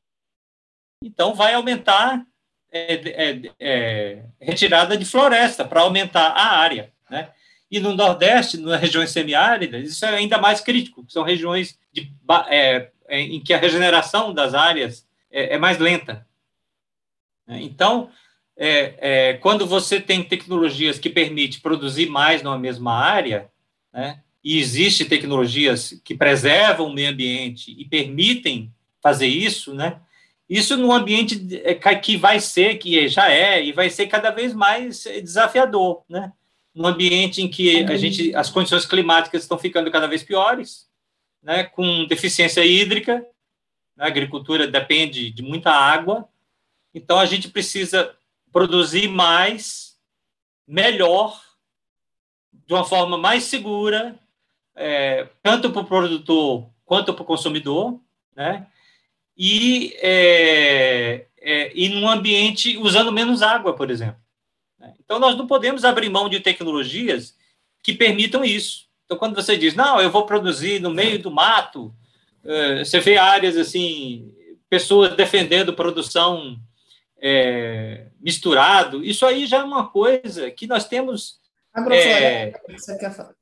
Então, vai aumentar é, é, é, retirada de floresta para aumentar a área. Né? E no Nordeste, nas regiões semiáridas, isso é ainda mais crítico, são regiões de, é, é, em que a regeneração das áreas é, é mais lenta. Então, quando você tem tecnologias que permitem produzir mais numa mesma área, né, e existem tecnologias que preservam o meio ambiente e permitem fazer isso, né? Isso num ambiente é, que vai ser, que já é, e vai ser cada vez mais desafiador, né? Num ambiente em que a gente, as condições climáticas estão ficando cada vez piores, né? Com deficiência hídrica, né? a agricultura depende de muita água, então a gente precisa produzir mais, melhor, de uma forma mais segura, é, tanto para o produtor quanto para o consumidor, né? E é, é, e num ambiente usando menos água, por exemplo. Né? Então, nós não podemos abrir mão de tecnologias que permitam isso. Então, quando você diz, não, eu vou produzir no meio do mato, é, você vê áreas assim, pessoas defendendo produção é, misturado, isso aí já é uma coisa que nós temos. É, você quer falar?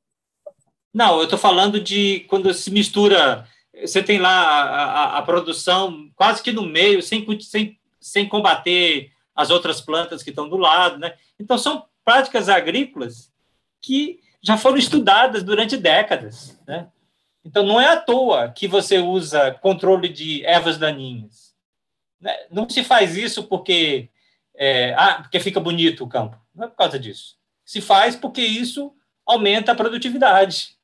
Não, eu estou falando de quando se mistura, você tem lá a, a, a, produção quase que no meio, sem, sem, sem combater as outras plantas que estão do lado, né? Então, são práticas agrícolas que já foram estudadas durante décadas, né? Então, não é à toa que você usa controle de ervas daninhas. Né? Não se faz isso porque, é, ah, porque fica bonito o campo. Não é por causa disso. Se faz porque isso aumenta a produtividade.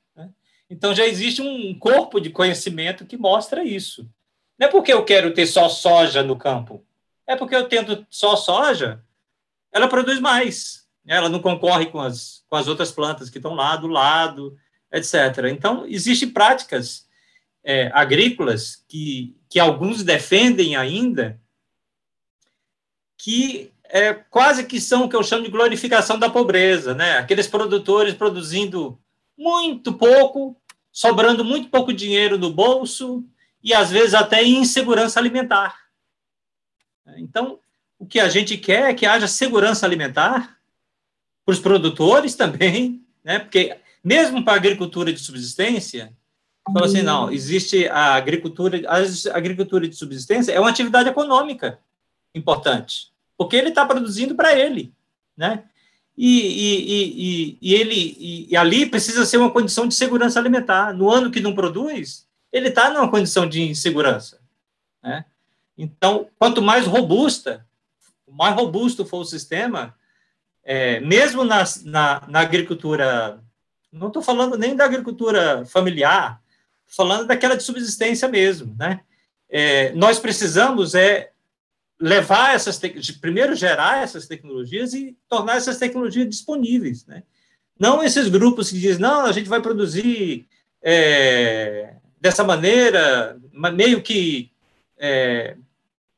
Então, já existe um corpo de conhecimento que mostra isso. Não é porque eu quero ter só soja no campo. É porque eu tendo só soja, ela produz mais. Ela não concorre com as, com as outras plantas que estão lá do lado, etc. Então, existem práticas é, agrícolas que, que alguns defendem ainda, que é, quase que são o que eu chamo de glorificação da pobreza, né? Aqueles produtores produzindo muito pouco, sobrando muito pouco dinheiro no bolso e às vezes até insegurança alimentar. Então, o que a gente quer é que haja segurança alimentar para os produtores também, né? Porque mesmo para a agricultura de subsistência, fala assim, não, existe a agricultura, a agricultura de subsistência é uma atividade econômica importante, porque ele está produzindo para ele, né? E, e, e, e ele e, ali precisa ser uma condição de segurança alimentar. No ano que não produz, ele está numa condição de insegurança, né? Então, quanto mais robusta, mais robusto for o sistema, é, mesmo na, na, na agricultura não estou falando nem da agricultura familiar, falando daquela de subsistência mesmo, né? É, nós precisamos é levar essas primeiro gerar essas tecnologias e tornar essas tecnologias disponíveis, né? Não esses grupos que dizem não, a gente vai produzir é, dessa maneira, meio que é,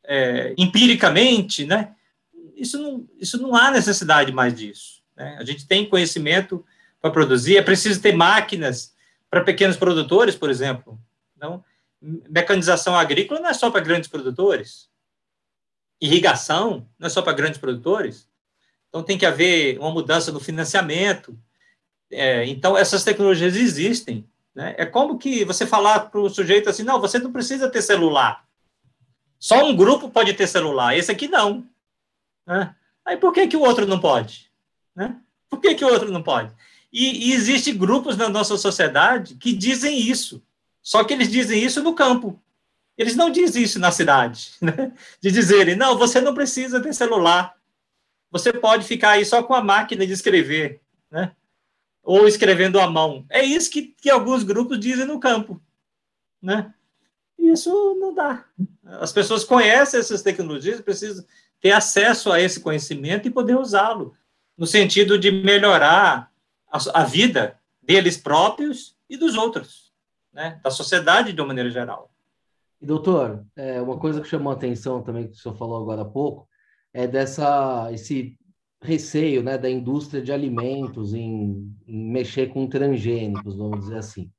é, empiricamente, né? Isso não, isso não há necessidade mais disso. Né? A gente tem conhecimento para produzir, é preciso ter máquinas para pequenos produtores, por exemplo. Então, mecanização agrícola não é só para grandes produtores. Irrigação não é só para grandes produtores. Então, tem que haver uma mudança no financiamento. É, então, essas tecnologias existem. Né? É como que você falar para o sujeito assim, não, você não precisa ter celular. Só um grupo pode ter celular, esse aqui não. Né? Aí por que, que o outro não pode? Né? Por que, que o outro não pode? E, e existem grupos na nossa sociedade que dizem isso. Só que eles dizem isso no campo. Eles não dizem isso na cidade, né? De dizerem, não, você não precisa ter celular. Você pode ficar aí só com a máquina de escrever, né? Ou escrevendo à mão. É isso que, que alguns grupos dizem no campo, né? Isso não dá. As pessoas conhecem essas tecnologias, precisam ter acesso a esse conhecimento e poder usá-lo, no sentido de melhorar a, a vida deles próprios e dos outros, né? da sociedade de uma maneira geral. E, doutor, é, uma coisa que chamou a atenção também, que o senhor falou agora há pouco, é dessa esse receio né, da indústria de alimentos em, em mexer com transgênicos, vamos dizer assim.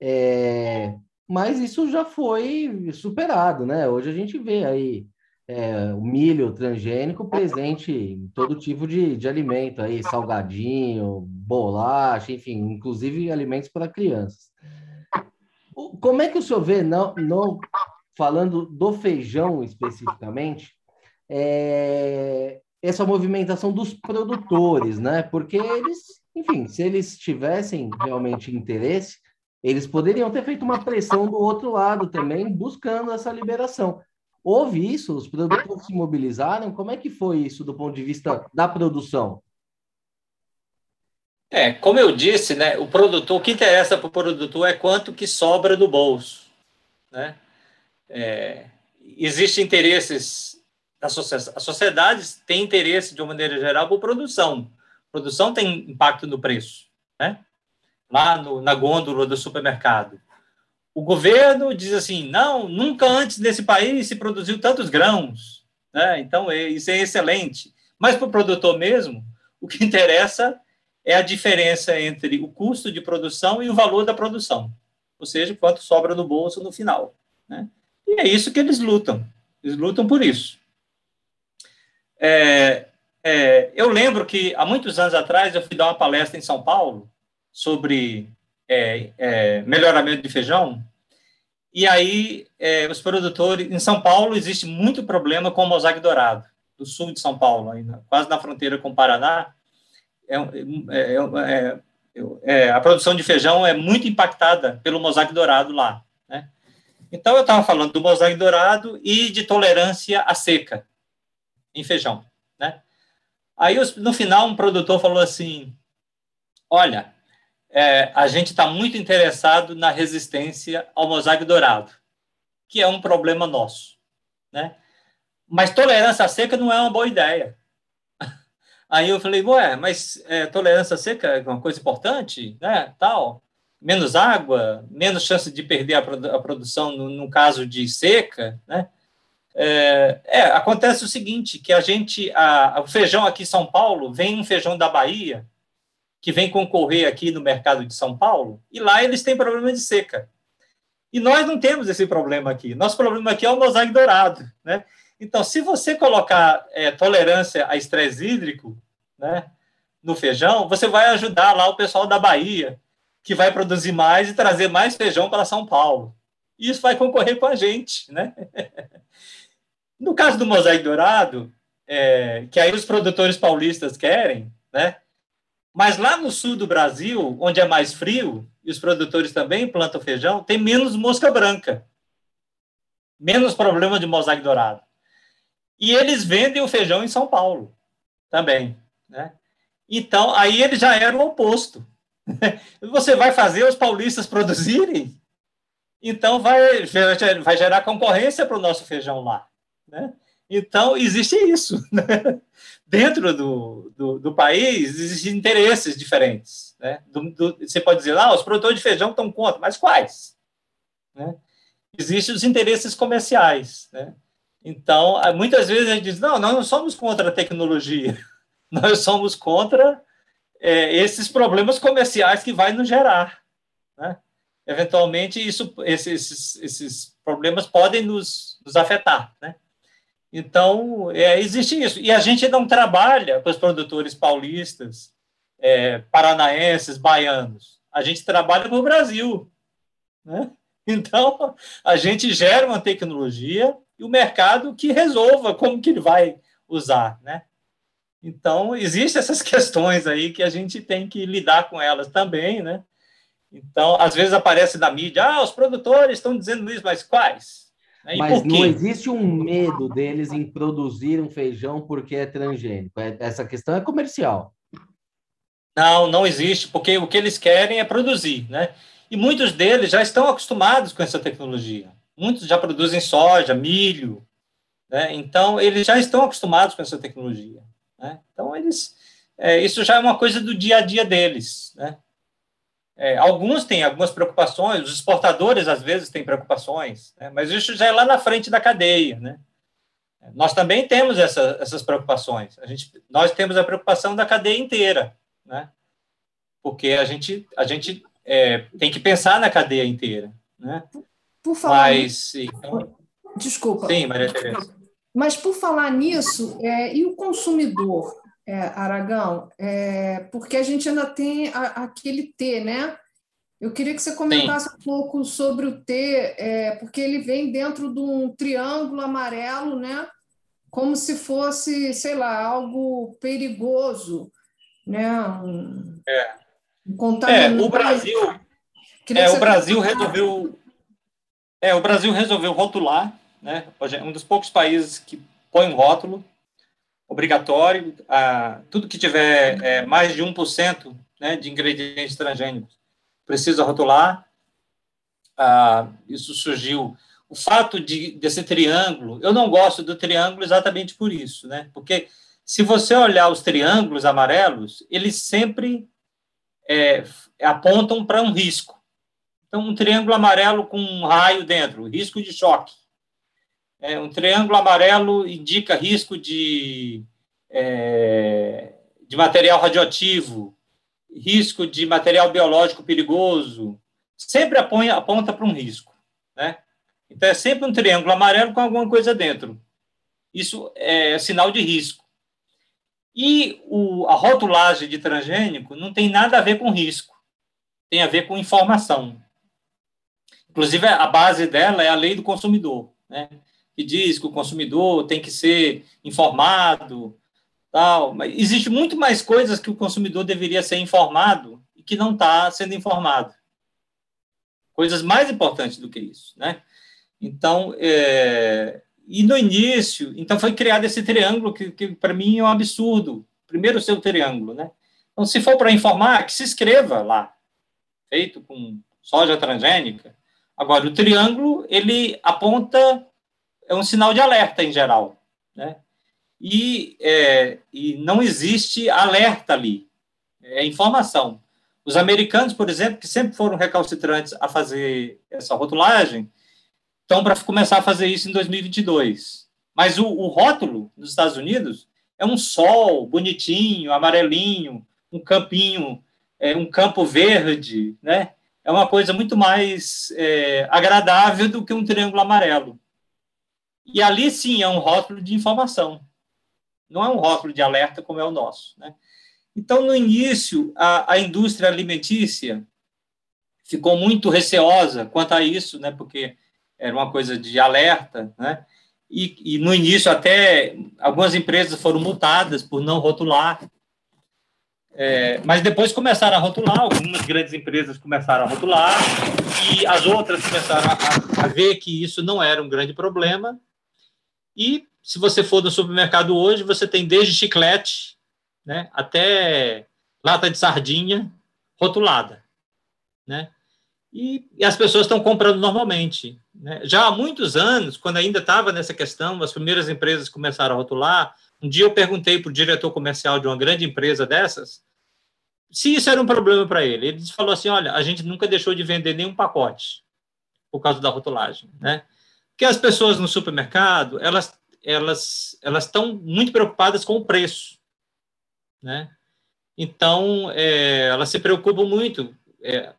É, mas isso já foi superado, né? Hoje a gente vê aí é, o milho transgênico presente em todo tipo de, de alimento, aí, salgadinho, bolacha, enfim, inclusive alimentos para crianças. Como é que o senhor vê, não, não falando do feijão especificamente, é, essa movimentação dos produtores, né? Porque eles, enfim, se eles tivessem realmente interesse, eles poderiam ter feito uma pressão do outro lado também, buscando essa liberação. Houve isso? Os produtores se mobilizaram? Como é que foi isso do ponto de vista da produção? É, como eu disse, né, o produtor, o que interessa para o produtor é quanto que sobra do bolso, né? É, Existem interesses, a sociedade tem interesse, de uma maneira geral, por produção. Produção tem impacto no preço, né? Lá no, na gôndola do supermercado. O governo diz assim: não, nunca antes nesse país se produziu tantos grãos. Né? Então, é, isso é excelente. Mas para o produtor mesmo, o que interessa é a diferença entre o custo de produção e o valor da produção, ou seja, quanto sobra no bolso no final. Né? E é isso que eles lutam, eles lutam por isso. É, é, eu lembro que há muitos anos atrás eu fui dar uma palestra em São Paulo sobre é, é melhoramento de feijão, e aí é, os produtores, em São Paulo existe muito problema com o mosaico dourado, do sul de São Paulo, ainda, quase na fronteira com o Paraná, é, é, é, é, a produção de feijão é muito impactada pelo mosaico dourado lá. Né? Então, eu estava falando do mosaico dourado e de tolerância à seca em feijão. Né? Aí, no final, um produtor falou assim: Olha, é, a gente está muito interessado na resistência ao mosaico dourado, que é um problema nosso. Né? Mas tolerância à seca não é uma boa ideia. Aí eu falei, ué, mas é, tolerância seca é uma coisa importante, né, tal, menos água, menos chance de perder a, produ a produção no, no, caso de seca, né, é, é, acontece o seguinte, que a gente, a, o feijão aqui em São Paulo, vem um feijão da Bahia, que vem concorrer aqui no mercado de São Paulo, e lá eles têm problema de seca. E nós não temos esse problema aqui. Nosso problema aqui é o mosaico dourado, né? Então, se você colocar é, tolerância a estresse hídrico né, no feijão, você vai ajudar lá o pessoal da Bahia, que vai produzir mais e trazer mais feijão para São Paulo. E isso vai concorrer com a gente. Né? (laughs) no caso do mosaico dourado, é, que aí os produtores paulistas querem, né? mas lá no sul do Brasil, onde é mais frio, e os produtores também plantam feijão, tem menos mosca branca. Menos problema de mosaico dourado. E eles vendem o feijão em São Paulo também. Né? Então, aí ele já era o oposto. (laughs) Você vai fazer os paulistas produzirem, então vai, vai gerar concorrência para o nosso feijão lá. Né? Então, existe isso. (laughs) Né? Dentro do, do, do, país, existem interesses diferentes. Né? Do, do, você pode dizer, ah, os produtores de feijão estão contra, mas quais? Né? Existem os interesses comerciais. Né? Então, muitas vezes a gente diz, não, nós não somos contra a tecnologia, (laughs) nós somos contra é, esses problemas comerciais que vai nos gerar. Né? Eventualmente, isso, esses, esses problemas podem nos, nos afetar. Né? Então, é, existe isso. E a gente não trabalha com os produtores paulistas, é, paranaenses, baianos. A gente trabalha para o Brasil. Né? (laughs) Então, a gente gera uma tecnologia e o mercado que resolva como que ele vai usar, né? Então, existem essas (laughs) questões aí que a gente tem que lidar com elas também, né? Então, às vezes aparece na mídia, ah, os produtores estão dizendo isso, mas quais? Né? Mas não existe um medo deles em produzir um feijão porque é transgênico. É, essa questão é comercial. Não, não existe, porque o que eles querem é produzir, né? E muitos deles já estão acostumados com essa tecnologia. Muitos já produzem soja, milho, né? então eles já estão acostumados com essa tecnologia. Né? Então eles, é, isso já é uma coisa do dia a dia deles. Né? É, alguns têm algumas preocupações, os exportadores às vezes têm preocupações, né? mas isso já é lá na frente da cadeia. Né? Nós também temos essa, essas preocupações. A gente, nós temos a preocupação da cadeia inteira, né? porque a gente, a gente é, tem que pensar na cadeia inteira. Né? Por falar Mas, então... Desculpa. Sim, Maria Tereza. Mas por falar nisso, é, e o consumidor, é, Aragão? É, porque a gente ainda tem a, aquele T, né? Eu queria que você comentasse Sim. um pouco sobre o T, é, porque ele vem dentro de um triângulo amarelo, né? Como se fosse, sei lá, algo perigoso, né? Um, é. Um é, o Brasil, é, o Brasil resolveu é, o Brasil resolveu rotular, né? Um dos poucos países que põe um rótulo obrigatório a tudo que tiver é, mais de 1% né, de ingredientes transgênicos precisa rotular. Ah, isso surgiu. O fato de desse triângulo, eu não gosto do triângulo exatamente por isso, né? Porque se você olhar os triângulos amarelos, eles sempre é, apontam para um risco. Então, um triângulo amarelo com um raio dentro, risco de choque. É, um triângulo amarelo indica risco de, é, de material radioativo, risco de material biológico perigoso, sempre aponta, aponta para um risco, né? Então, é sempre um triângulo amarelo com alguma coisa dentro. Isso é sinal de risco. E o, a rotulagem de transgênico não tem nada a ver com risco, tem a ver com informação. Inclusive, a base dela é a lei do consumidor, né? que diz que o consumidor tem que ser informado, tal. Mas existe muito mais coisas que o consumidor deveria ser informado e que não está sendo informado. Coisas mais importantes do que isso, né? Então, é, e no início, então foi criado esse triângulo que, que para mim é um absurdo. Primeiro o seu triângulo, né? Então, se for para informar, que se escreva lá, feito com soja transgênica. Agora, o triângulo, ele aponta, é um sinal de alerta em geral, né? E, é, e não existe alerta ali, é informação. Os americanos, por exemplo, que sempre foram recalcitrantes a fazer essa rotulagem, estão para começar a fazer isso em 2022. Mas o, o, rótulo nos Estados Unidos é um sol bonitinho, amarelinho, um campinho, é, um campo verde, né? É uma coisa muito mais é, agradável do que um triângulo amarelo. E ali sim é um rótulo de informação, não é um rótulo de alerta como é o nosso, né? Então, no início, a, a indústria alimentícia ficou muito receosa quanto a isso, né? Porque era uma coisa de alerta, né? E, e, no início até algumas empresas foram multadas por não rotular, é, mas depois começaram a rotular, algumas grandes empresas começaram a rotular e as outras começaram a, a ver que isso não era um grande problema. E se você for no supermercado hoje, você tem desde chiclete, né, até lata de sardinha rotulada, né? E, e as pessoas estão comprando normalmente. Né? Já há muitos anos, quando ainda estava nessa questão, as primeiras empresas começaram a rotular. Um dia eu perguntei para o diretor comercial de uma grande empresa dessas se isso era um problema para ele. Ele falou assim: olha, a gente nunca deixou de vender nenhum pacote por causa da rotulagem, né? Porque as pessoas no supermercado elas elas elas estão muito preocupadas com o preço, né? Então é, elas se preocupam muito. É,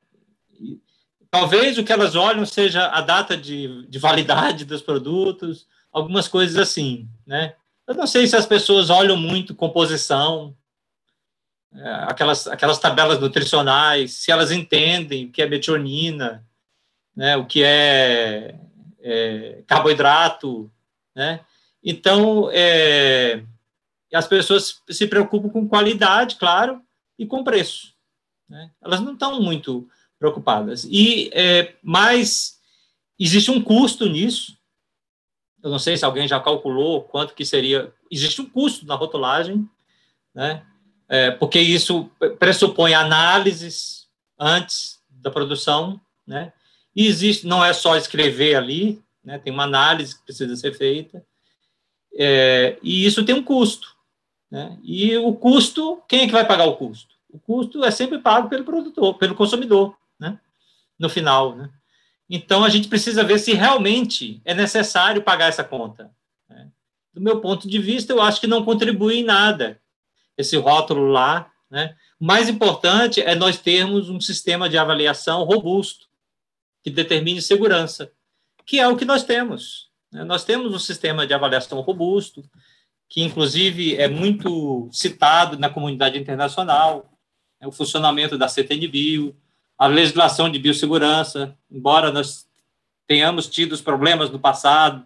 Talvez o que elas olham seja a data de, de validade dos produtos, algumas coisas assim, né? Eu não sei se as pessoas olham muito composição, é, aquelas, aquelas tabelas nutricionais, se elas entendem o que é metionina, né, o que é, é carboidrato, né? Então, é, as pessoas se preocupam com qualidade, claro, e com preço. Né? Elas não estão muito preocupadas. E é, mas existe um custo nisso. Eu não sei se alguém já calculou quanto que seria. Existe um custo na rotulagem, né? É, porque isso pressupõe análises antes da produção, né? E existe, não é só escrever ali, né? Tem uma análise que precisa ser feita. É, e isso tem um custo, né? E o custo, quem é que vai pagar o custo? O custo é sempre pago pelo produtor, pelo consumidor né? no final. Né? Então, a gente precisa ver se realmente é necessário pagar essa conta. Né? Do meu ponto de vista, eu acho que não contribui em nada esse rótulo lá. Né? O mais importante é nós termos um sistema de avaliação robusto, que determine segurança, que é o que nós temos. Né? Nós temos um sistema de avaliação robusto, que inclusive é muito citado na comunidade internacional, é o funcionamento da CTNBio, a legislação de biossegurança, embora nós tenhamos tido os problemas no passado,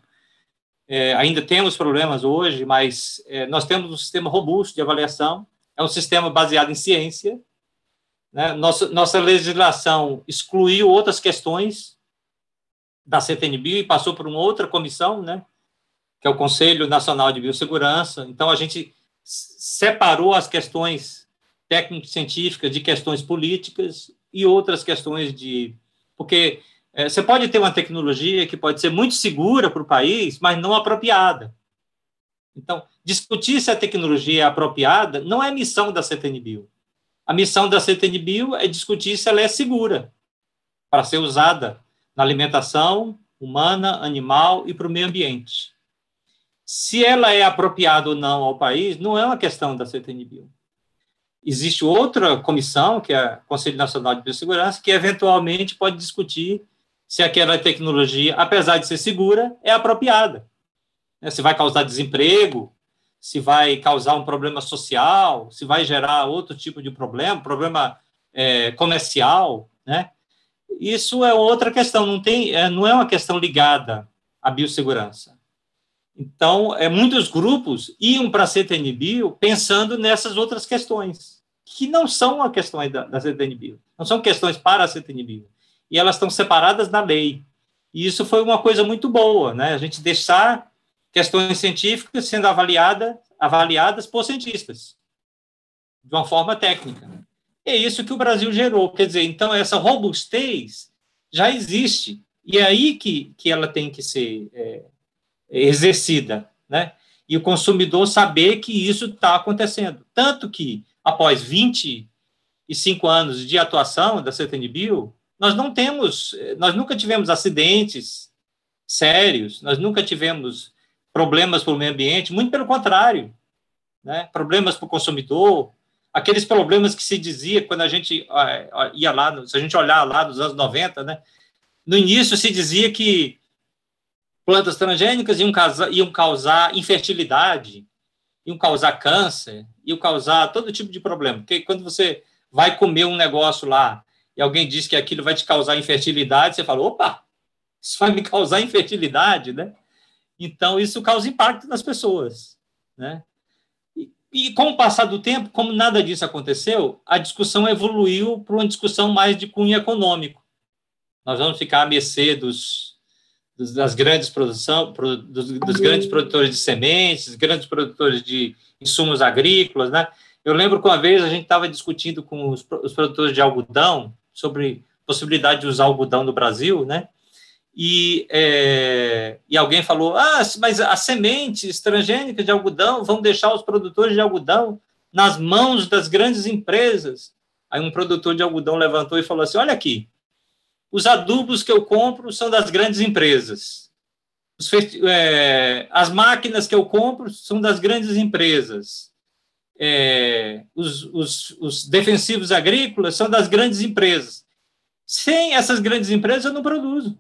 é, ainda temos problemas hoje, mas é, nós temos um sistema robusto de avaliação, é um sistema baseado em ciência. Né? Nossa, nossa legislação excluiu outras questões da CTNBio e passou por uma outra comissão, né? que é o Conselho Nacional de Biossegurança. Então, a gente separou as questões técnico-científicas de questões políticas e outras questões de. Porque é, você pode ter uma tecnologia que pode ser muito segura para o país, mas não apropriada. Então, discutir se a tecnologia é apropriada não é missão da CTNBio. A missão da CTNBio é discutir se ela é segura para ser usada na alimentação humana, animal e para o meio ambiente. Se ela é apropriada ou não ao país, não é uma questão da CTNBio. Existe outra comissão, que é o Conselho Nacional de Biossegurança, que eventualmente pode discutir se aquela tecnologia, apesar de ser segura, é apropriada. Né? Se vai causar desemprego, se vai causar um problema social, se vai gerar outro tipo de problema, problema é, comercial, né? Isso é outra questão, não, tem, é, não é uma questão ligada à biossegurança. Então, é, muitos grupos iam para a CTNBio pensando nessas outras questões, que não são a questão da, da CTNBio, não são questões para a CTNBio, e elas estão separadas da lei. E isso foi uma coisa muito boa, né? A gente deixar questões científicas sendo avaliada, avaliadas por cientistas, de uma forma técnica. É isso que o Brasil gerou. Quer dizer, então, essa robustez já existe. E é aí que, que ela tem que ser é, exercida, né? E o consumidor saber que isso está acontecendo. Tanto que, após 25 anos de atuação da CTNBio, nós não temos, nós nunca tivemos acidentes sérios, nós nunca tivemos problemas para o meio ambiente, muito pelo contrário, né? problemas para o consumidor, aqueles problemas que se dizia quando a gente ia lá, se a gente olhar lá nos anos 90, né? No início se dizia que plantas transgênicas iam causar, iam causar infertilidade, iam causar câncer, iam causar todo tipo de problema. Porque quando você vai comer um negócio lá e alguém diz que aquilo vai te causar infertilidade, você fala, opa, isso vai me causar infertilidade, né? Então, isso causa impacto nas pessoas, né? E com o passar do tempo, como nada disso aconteceu, a discussão evoluiu para uma discussão mais de cunho econômico. Nós vamos ficar à mercê dos das grandes produção, dos, dos grandes produtores de sementes, grandes produtores de insumos agrícolas, né? Eu lembro que uma vez a gente estava discutindo com os, os produtores de algodão sobre possibilidade de usar algodão no Brasil, né? e, é, e alguém falou: ah, mas as sementes transgênicas de algodão vão deixar os produtores de algodão nas mãos das grandes empresas. Aí um produtor de algodão levantou e falou assim: olha aqui, os adubos que eu compro são das grandes empresas. É, as máquinas que eu compro são das grandes empresas. É, os, os, os defensivos agrícolas são das grandes empresas. Sem essas grandes empresas, eu não produzo.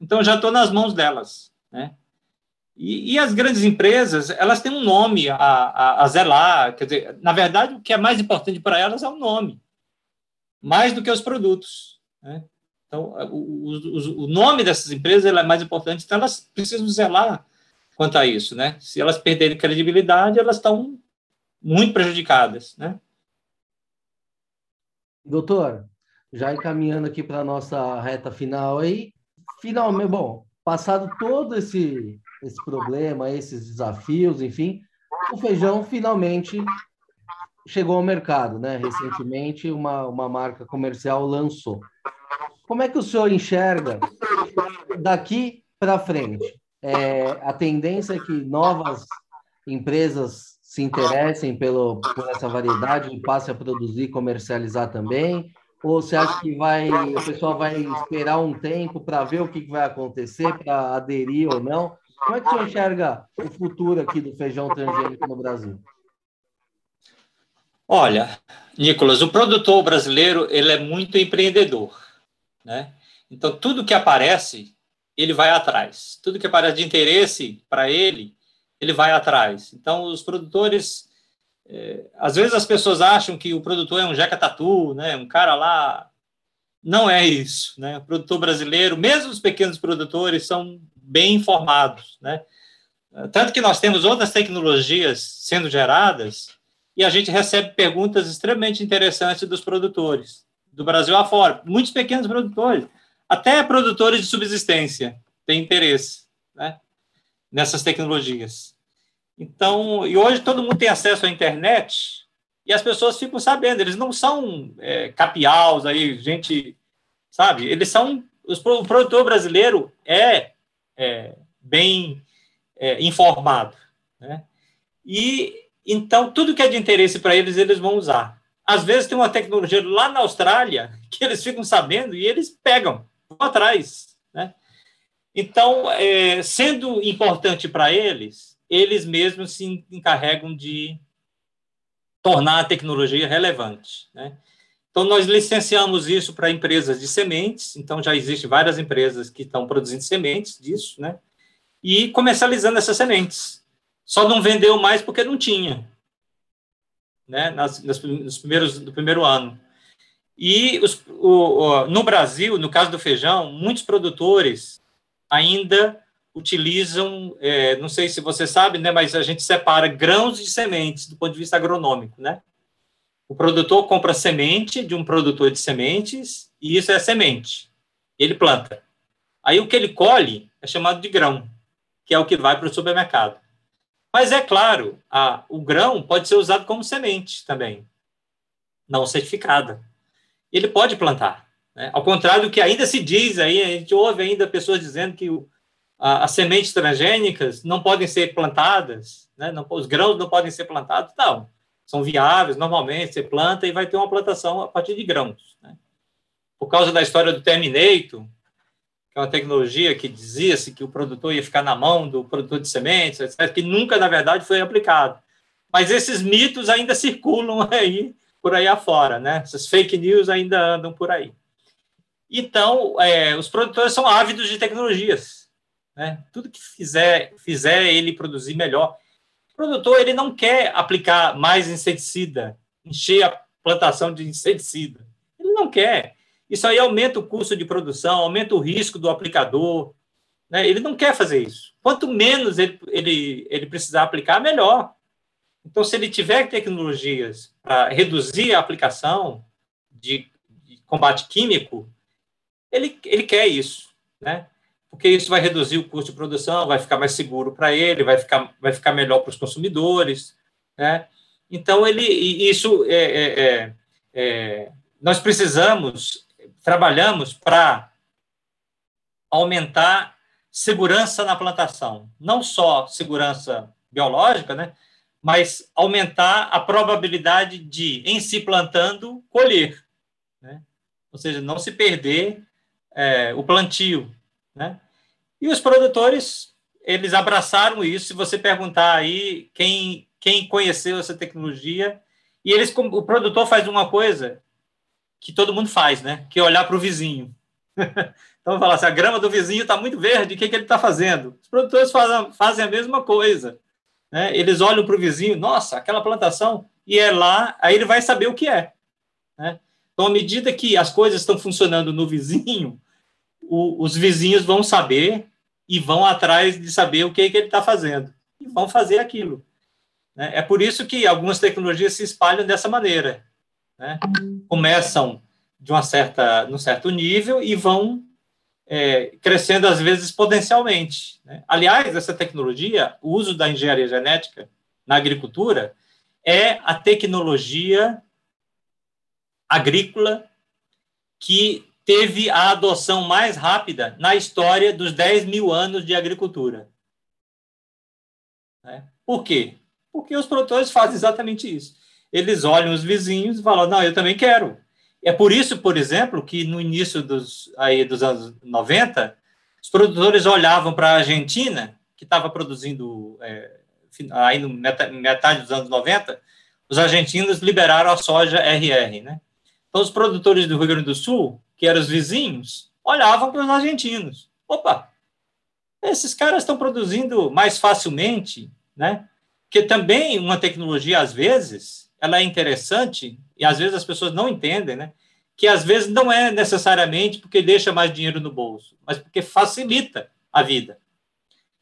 Então, já estou nas mãos delas, né? E, e, as grandes empresas, elas têm um nome a, a, a, zelar, quer dizer, na verdade, o que é mais importante para elas é o nome, mais do que os produtos, né? Então, o, o, o nome dessas empresas é mais importante, então elas precisam zelar quanto a isso, né? Se elas perderem credibilidade, elas estão muito prejudicadas, né? Doutor, já encaminhando aqui para a nossa reta final aí, finalmente, bom, passado todo esse, esse problema, esses desafios, enfim, o feijão finalmente chegou ao mercado, né? Recentemente, uma, uma marca comercial lançou. Como é que o senhor enxerga daqui para frente? É, a tendência é que novas empresas se interessem pelo, por essa variedade e passem a produzir e comercializar também? Ou você acha que vai, o pessoal vai esperar um tempo para ver o que vai acontecer, para aderir ou não? Como é que você enxerga o futuro aqui do feijão transgênico no Brasil? Olha, Nicolas, o produtor brasileiro ele é muito empreendedor, né? Então tudo que aparece ele vai atrás, tudo que aparece de interesse para ele ele vai atrás. Então os produtores é, às vezes as pessoas acham que o produtor é um Jeca Tatu, né? Um cara lá. Não é isso, né? O produtor brasileiro, mesmo os pequenos produtores, são bem informados, né? Tanto que nós temos outras tecnologias sendo geradas e a gente recebe perguntas extremamente interessantes dos produtores, do Brasil afora. Muitos pequenos produtores, até produtores de subsistência, têm interesse né, nessas tecnologias. Então, e hoje todo mundo tem acesso à internet e as pessoas ficam sabendo, eles não são é, capiaus aí, gente, sabe? Eles são, os, o produtor brasileiro é, é bem é, informado, né? E então tudo que é de interesse para eles, eles vão usar. Às vezes tem uma tecnologia lá na Austrália que eles ficam sabendo e eles pegam, vão atrás, né? Então, é, sendo importante para eles, eles mesmos se encarregam de tornar a tecnologia relevante. Né? Então, nós licenciamos isso para empresas de sementes, então já existem várias empresas que estão produzindo sementes disso, né? E comercializando essas sementes. Só não vendeu mais porque não tinha, né? Nas, nas, nos primeiros, do primeiro ano. E os, o, o, no Brasil, no caso do feijão, muitos produtores ainda utilizam, é, não sei se você sabe, né, mas a gente separa grãos de sementes do ponto de vista agronômico, né? O produtor compra semente de um produtor de sementes e isso é semente. Ele planta. Aí o que ele colhe é chamado de grão, que é o que vai para o supermercado. Mas é claro, a, o grão pode ser usado como semente também, não certificada. Ele pode plantar. Né? Ao contrário do que ainda se diz aí, a gente ouve ainda pessoas dizendo que as sementes transgênicas não podem ser plantadas, né? não, os grãos não podem ser plantados. Não, são viáveis, normalmente, você planta e vai ter uma plantação a partir de grãos. Né? Por causa da história do Terminator, que é uma tecnologia que dizia-se que o produtor ia ficar na mão do produtor de sementes, etc., que nunca, na verdade, foi aplicado. Mas esses mitos ainda circulam (laughs) aí, por aí afora, né? Essas fake news ainda andam por aí. Então, é, os produtores são ávidos de tecnologias. Né? Tudo que fizer, fizer ele produzir melhor. O produtor ele não quer aplicar mais inseticida, encher a plantação de inseticida. Ele não quer. Isso aí aumenta o custo de produção, aumenta o risco do aplicador. Né? Ele não quer fazer isso. Quanto menos ele, ele, ele precisar aplicar, melhor. Então, se ele tiver tecnologias para reduzir a aplicação de, de combate químico, ele, ele quer isso. Né? porque isso vai reduzir o custo de produção, vai ficar mais seguro para ele, vai ficar, vai ficar melhor para os consumidores, né? Então, ele, isso é, é, é, é nós precisamos, trabalhamos para aumentar segurança na plantação, não só segurança biológica, né? Mas aumentar a probabilidade de, em se plantando, colher, né? Ou seja, não se perder é, o plantio, né? E os produtores, eles abraçaram isso. Se você perguntar aí quem, quem conheceu essa tecnologia, e eles, o produtor faz uma coisa que todo mundo faz, né? Que é olhar para o vizinho. (laughs) então, falar assim, a grama do vizinho está muito verde, o que, que ele está fazendo? Os produtores fazem, fazem a mesma coisa. Né? Eles olham para o vizinho, nossa, aquela plantação, e é lá, aí ele vai saber o que é. Né? Então, à medida que as coisas estão funcionando no vizinho, o, os vizinhos vão saber e vão atrás de saber o que, que ele está fazendo e vão fazer aquilo. Né? É por isso que algumas tecnologias se espalham dessa maneira. Né? Começam de uma certa, num certo nível e vão é, crescendo às vezes exponencialmente. Né? Aliás, essa tecnologia, o uso da engenharia genética na agricultura é a tecnologia agrícola que teve a adoção mais rápida na história dos 10 mil anos de agricultura. Né? Por quê? Porque os produtores fazem exatamente isso. Eles olham os vizinhos e falam, não, eu também quero. É por isso, por exemplo, que no início dos, aí, dos anos 90, os produtores olhavam para a Argentina, que estava produzindo, é, aí no metade dos anos 90, os argentinos liberaram a soja RR, né? Então, os produtores do Rio Grande do Sul que eram os vizinhos, olhavam para os argentinos. Opa, esses caras estão produzindo mais facilmente, né? Que também uma tecnologia, às vezes, ela é interessante, e às vezes as pessoas não entendem, né? Que às vezes não é necessariamente porque deixa mais dinheiro no bolso, mas porque facilita a vida.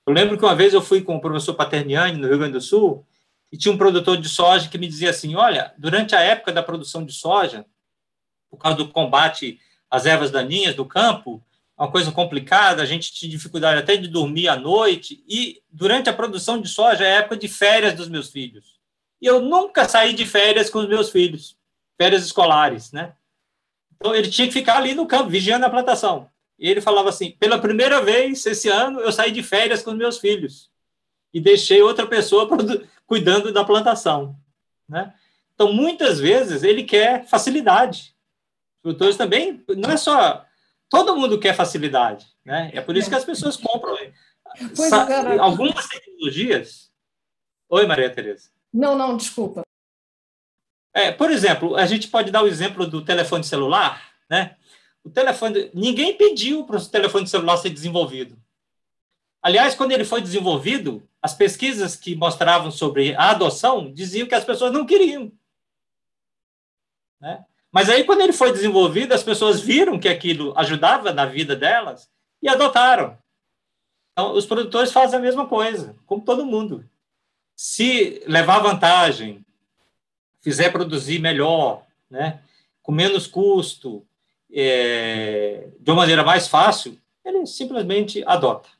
Eu lembro que uma vez eu fui com o professor Paterniani, no Rio Grande do Sul, e tinha um produtor de soja que me dizia assim: olha, durante a época da produção de soja, por causa do combate as ervas daninhas do campo, uma coisa complicada, a gente tinha dificuldade até de dormir à noite, e durante a produção de soja é época de férias dos meus filhos. E eu nunca saí de férias com os meus filhos, férias escolares, né? Então ele tinha que ficar ali no campo, vigiando a plantação. E ele falava assim: pela primeira vez esse ano eu saí de férias com os meus filhos e deixei outra pessoa (laughs) cuidando da plantação, né? Então muitas vezes ele quer facilidade, produtores também, não é só todo mundo quer facilidade, né? É por isso que as pessoas compram. Pois, é, Algumas tecnologias. Oi, Maria Tereza. Não, não, desculpa. É, por exemplo, a gente pode dar o exemplo do telefone celular, né? O telefone, ninguém pediu para o telefone celular ser desenvolvido. Aliás, quando ele foi desenvolvido, as pesquisas que mostravam sobre a adoção diziam que as pessoas não queriam. Né? Mas aí, quando ele foi desenvolvido, as pessoas viram que aquilo ajudava na vida delas e adotaram. Então, os produtores fazem a mesma coisa, como todo mundo. Se levar vantagem, fizer produzir melhor, né, com menos custo, é, de uma maneira mais fácil, ele simplesmente adota.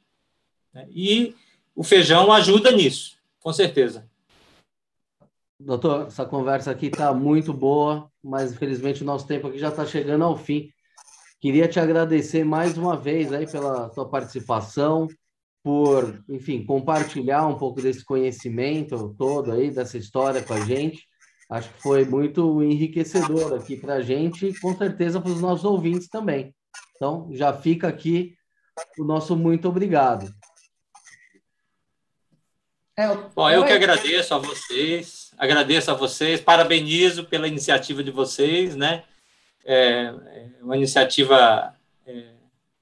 Né? E o feijão ajuda nisso, com certeza. Doutor, essa conversa aqui está muito boa, mas infelizmente o nosso tempo aqui já está chegando ao fim. Queria te agradecer mais uma vez aí pela sua participação, por, enfim, compartilhar um pouco desse conhecimento todo aí, dessa história com a gente. Acho que foi muito enriquecedor aqui para a gente e com certeza para os nossos ouvintes também. Então, já fica aqui o nosso muito obrigado. É, Bom, eu que agradeço a vocês, agradeço a vocês, parabenizo pela iniciativa de vocês, né? É, é uma iniciativa é,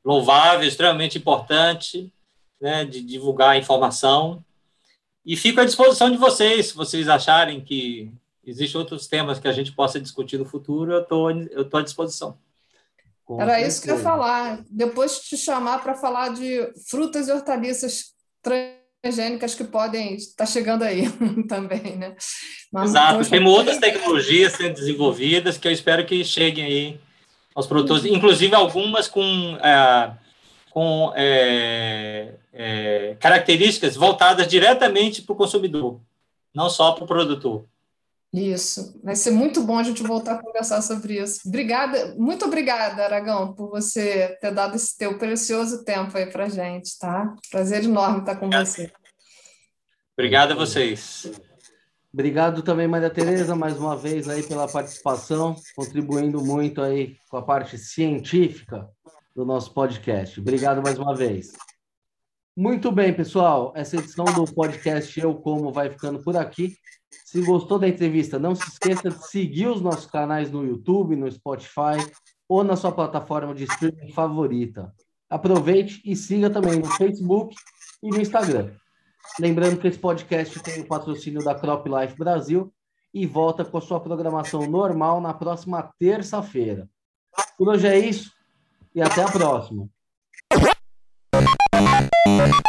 louvável, extremamente importante, né? De divulgar a informação. E fico à disposição de vocês, se vocês acharem que Existem outros temas que a gente possa discutir no futuro, eu tô, estou tô à disposição. Com Era certeza. isso que eu ia falar. Depois te chamar para falar de frutas e hortaliças transgênicas que podem estar chegando aí (laughs) também, né? Mas, Exato. Temos outras tecnologias sendo desenvolvidas que eu espero que cheguem aí aos produtores, inclusive algumas com, é, com é, é, características voltadas diretamente para o consumidor, não só para o produtor. Isso, vai ser muito bom a gente voltar a conversar sobre isso. Obrigada, muito obrigada, Aragão, por você ter dado esse teu precioso tempo aí para gente, tá? Prazer enorme estar com Obrigado. você. Obrigado a vocês. Obrigado também, Maria Tereza, mais uma vez aí pela participação, contribuindo muito aí com a parte científica do nosso podcast. Obrigado mais uma vez. Muito bem, pessoal. Essa edição do podcast Eu Como vai ficando por aqui. Se gostou da entrevista, não se esqueça de seguir os nossos canais no YouTube, no Spotify ou na sua plataforma de streaming favorita. Aproveite e siga também no Facebook e no Instagram. Lembrando que esse podcast tem o patrocínio da Crop Life Brasil e volta com a sua programação normal na próxima terça-feira. Por hoje é isso e até a próxima. you